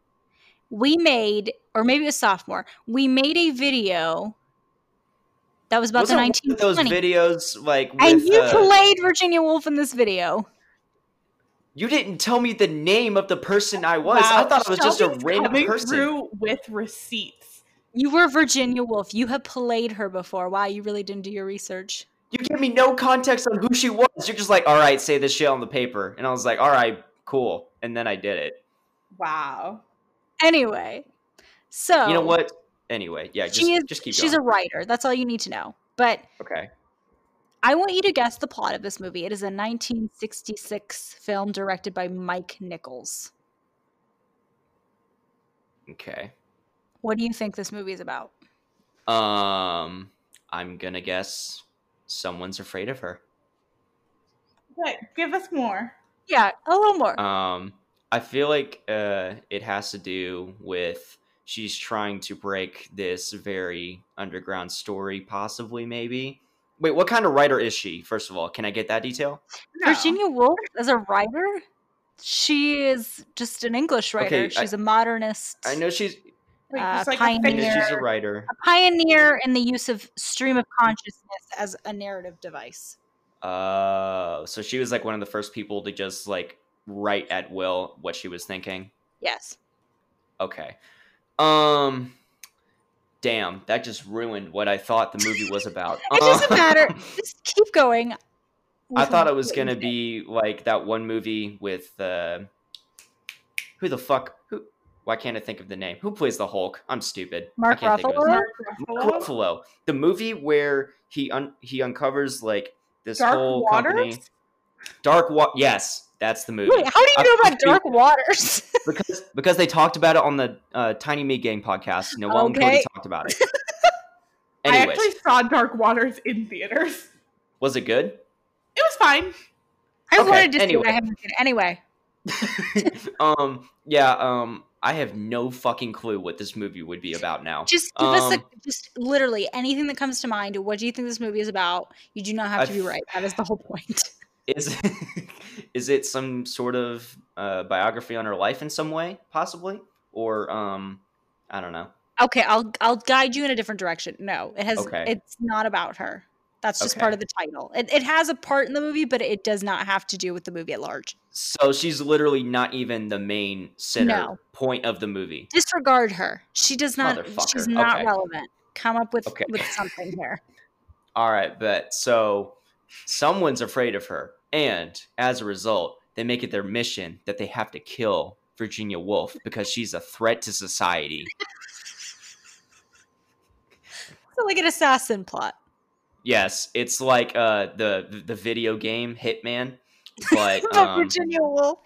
we made, or maybe a sophomore, we made a video that was about Wasn't the one of those videos like with, and you uh, played Virginia Woolf in this video. You didn't tell me the name of the person I was. I thought it was just a random coming person. through with receipts. You were Virginia Woolf. You have played her before. Wow, you really didn't do your research. You gave me no context on who she was. You're just like, all right, say this shit on the paper, and I was like, all right, cool, and then I did it. Wow. Anyway, so You know what? Anyway, yeah, just she is, just keep she's going. a writer. That's all you need to know. But okay. I want you to guess the plot of this movie. It is a 1966 film directed by Mike Nichols. Okay. What do you think this movie is about? Um, I'm gonna guess someone's afraid of her. Wait, give us more. Yeah, a little more. Um, I feel like uh, it has to do with she's trying to break this very underground story, possibly, maybe. Wait, what kind of writer is she? First of all, can I get that detail? No. Virginia Woolf as a writer? She is just an English writer. Okay, she's a modernist. I know she's. Wait, uh, like a I know pioneer. she's a writer. a pioneer in the use of stream of consciousness as a narrative device. Uh, so she was like one of the first people to just like write at will what she was thinking? Yes. Okay. Um damn, that just ruined what I thought the movie was about. It doesn't Uh, matter. Just keep going. I thought it was gonna be like that one movie with uh who the fuck who why can't I think of the name? Who plays the Hulk? I'm stupid. Mark I can't think of his Ruffalo? Mark Ruffalo? The movie where he un- he uncovers like this Dark whole Waters? company. Dark Water. Yes, that's the movie. Wait, how do you I- know about Dark Waters? because because they talked about it on the uh, Tiny Meat Gang podcast. Noel and Cody talked about it. I actually saw Dark Waters in theaters. was it good? It was fine. I Okay, wanted to see anyway. it. I haven't seen it. Anyway, um, yeah. Um, I have no fucking clue what this movie would be about now. just give us a Um, just literally anything that comes to mind. What do you think this movie is about? You do not have to be right. That is the whole point. Is is it some sort of uh, biography on her life in some way, possibly, or um, I don't know. Okay, I'll I'll guide you in a different direction. No, it has. Okay. It's not about her. That's just Okay. part of the title. It, it has a part in the movie, but it does not have to do with the movie at large. So she's literally not even the main center No. point of the movie. Disregard her. She does not. She's not Okay. relevant. Come up with Okay. with something here. All right, but so someone's afraid of her, and as a result, they make it their mission that they have to kill Virginia Woolf because she's a threat to society. So like an assassin plot. Yes, it's like uh, the the video game Hitman, but About um, Virginia Woolf.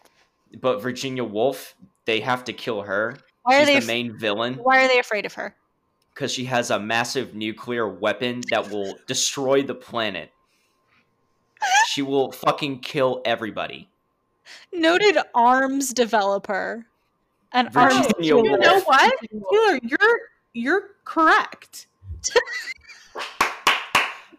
but Virginia Woolf, they have to kill her. Why are She's they? the af- main villain why are they afraid of her? because she has a massive nuclear weapon that will destroy the planet. She will fucking kill everybody. Noted arms developer. An arms Virginia. You know what? Taylor, you're you're correct.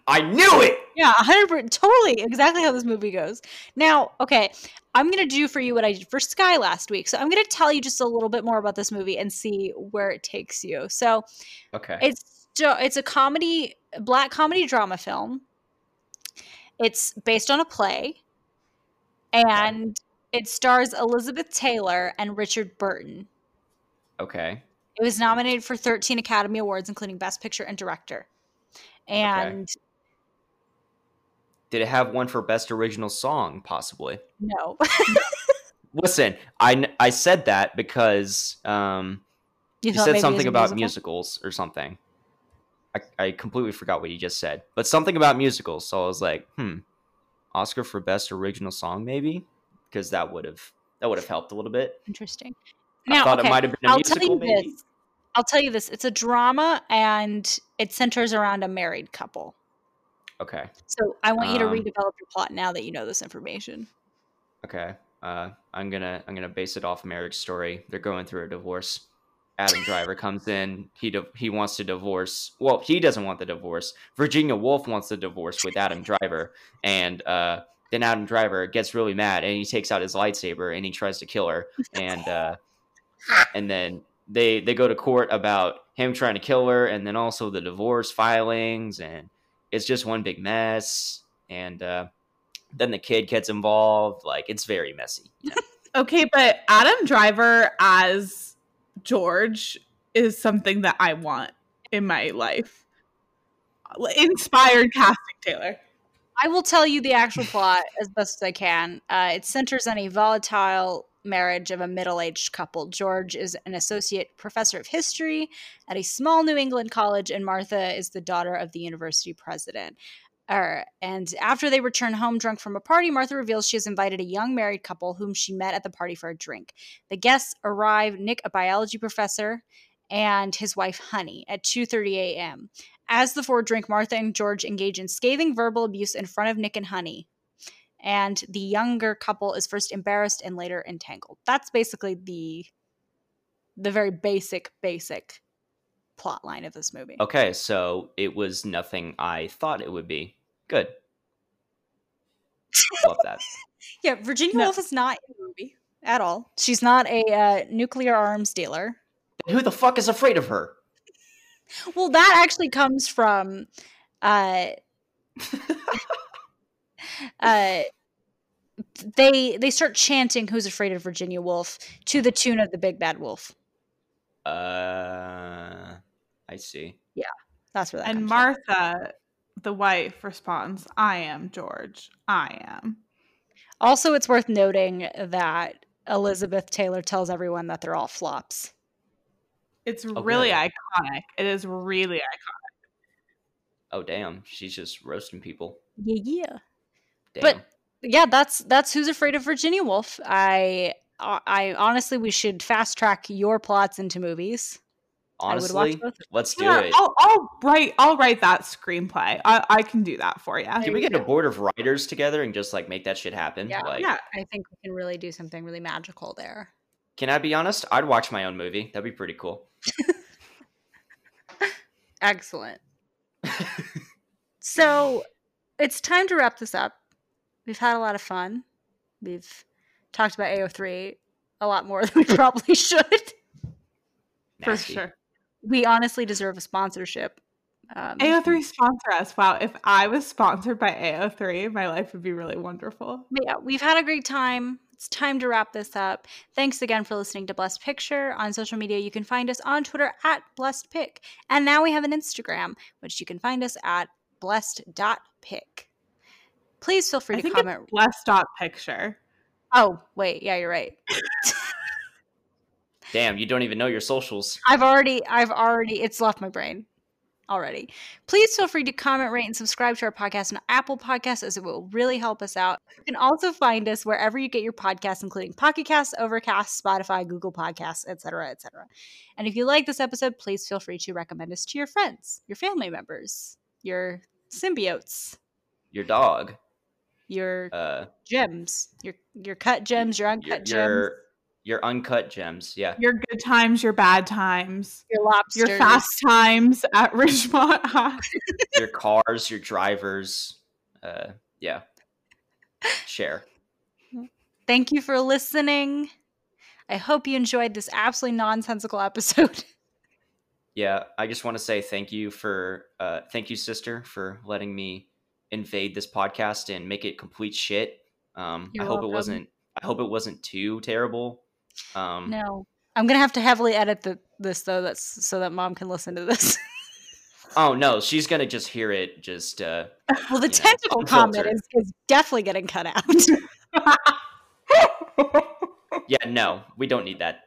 I knew it. Yeah, hundred percent, totally exactly how this movie goes. Now, okay, I'm going to do for you what I did for Skye last week. So I'm going to tell you just a little bit more about this movie and see where it takes you. So, Okay. it's it's a comedy black comedy drama film. It's based on a play and it stars Elizabeth Taylor and Richard Burton. Okay. It was nominated for 13 Academy Awards including Best Picture and Director. And Did it have one for best original song? Possibly. no. Listen, I I said that because um you, thought said maybe it was something about musical? musicals or something. I, I completely forgot what you just said, but something about musicals. So I was like, hmm, Oscar for best original song, maybe, because that would have that would have helped a little bit. Interesting. I Now, thought okay, it might have been a I'll tell musical, you maybe. this. I'll tell you this. It's a drama and it centers around a married couple. Okay. So I want you to Um, redevelop your plot now that you know this information. Okay. Uh, I'm gonna I'm gonna base it off Marriage Story. They're going through a divorce. Adam Driver comes in. He di- he wants to divorce. Well, he doesn't want the divorce. Virginia Woolf wants the divorce with Adam Driver, and uh, then Adam Driver gets really mad and he takes out his lightsaber and he tries to kill her. And uh, and then they they go to court about him trying to kill her, and then also the divorce filings, and it's just one big mess. And uh, then the kid gets involved. Like it's very messy. Yeah. Okay, but Adam Driver as George is something that I want in my life. Inspired casting, Taylor. I will tell you the actual plot as best as I can. Uh, it centers on a volatile marriage of a middle aged couple. George is an associate professor of history at a small New England college, and Martha is the daughter of the university president. Er, and after they return home drunk from a party, Martha reveals she has invited a young married couple whom she met at the party for a drink. The guests arrive Nick, a biology professor, and his wife Honey at 2:30 a.m. As the four drink, Martha and George engage in scathing verbal abuse in front of Nick and Honey. And the younger couple is first embarrassed and later entangled. That's basically the the very basic, basic plot line of this movie. Okay, so it was nothing I thought it would be. Good. Love that. Yeah, Virginia No. Woolf is not in the movie at all. She's not a uh, nuclear arms dealer. Who the fuck is afraid of her? Well, that actually comes from uh, uh, they they start chanting "Who's afraid of Virginia Woolf" to the tune of the Big Bad Wolf. Uh, I see. Yeah, that's where that and comes from. Martha, the wife, responds, I am George. I am. Also, it's worth noting that Elizabeth Taylor tells everyone that they're all flops. It's Oh, really iconic. It is really iconic. Oh damn, she's just roasting people. Yeah, yeah. Damn. But yeah, that's that's who's afraid of Virginia Woolf. I uh, I honestly we should fast track your plots into movies. I would watch honestly, let's do Yeah, it. I'll, I'll write. I'll write that screenplay. I, I can do that for you. Can we get a board of writers together and just like make that shit happen? Yeah. Like, yeah, I think we can really do something really magical there. can I be honest? I'd watch my own movie. That'd be pretty cool. Excellent. So it's time to wrap this up. We've had a lot of fun. We've talked about AO3 a lot more than we probably should. for sure. We honestly deserve a sponsorship. Um, AO3 sponsor us. Wow, if I was sponsored by AO3, my life would be really wonderful. Yeah, we've had a great time. It's time to wrap this up. Thanks again for listening to Blessed Picture. On social media, you can find us on Twitter at Blessed Pick. And now we have an Instagram, which you can find us at blessed.pick. Please feel free I to think comment. it's blessed dot picture. Oh, wait. Yeah, you're right. Damn, you don't even know your socials. I've already, I've already, it's left my brain already. Please feel free to comment, rate, and subscribe to our podcast on Apple Podcasts as it will really help us out. You can also find us wherever you get your podcasts, including Pocket Casts, Overcast, Spotify, Google Podcasts, etc., etc. And if you like this episode, please feel free to recommend us to your friends, your family members, your symbiotes, Your dog. Your Uh, gems, your your cut gems, your your, uncut gems, your your uncut gems. Yeah. Your good times, your bad times, your lobsters, your fast times at Ridgemont High. your cars, your drivers. Uh, yeah. Share. Thank you for listening. I hope you enjoyed this absolutely nonsensical episode. Yeah, I just want to say thank you for uh thank you sister for letting me invade this podcast and make it complete shit. Um I hope welcome. it wasn't I hope it wasn't too terrible. Um No. I'm gonna have to heavily edit the, this though, that's so that mom can listen to this. oh no, she's going to just hear it just uh well, the technical know, comment is, is definitely getting cut out. yeah, no, we don't need that.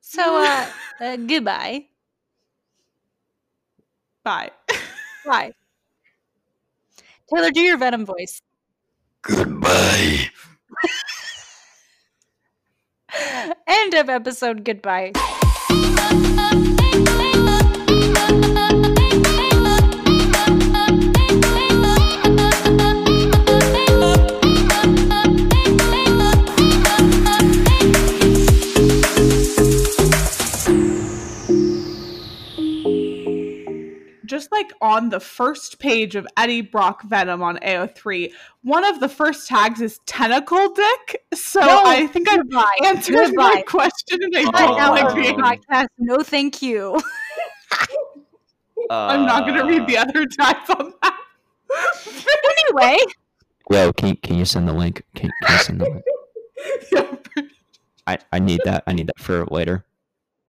so, uh, uh, goodbye. Bye. Bye. Taylor, do your Venom voice. Goodbye. End of episode. Goodbye. Like on the first page of Eddie Brock Venom on AO3, one of the first tags is tentacle dick. So No, I think I Goodbye. answered my Goodbye. question and I Cut don't out like being. podcast. No, thank you. I'm not going to read the Uh, other tags on that. anyway. Yo, can can you send the link? Can, can you send the link? Yeah. I, I need that. I need that for later.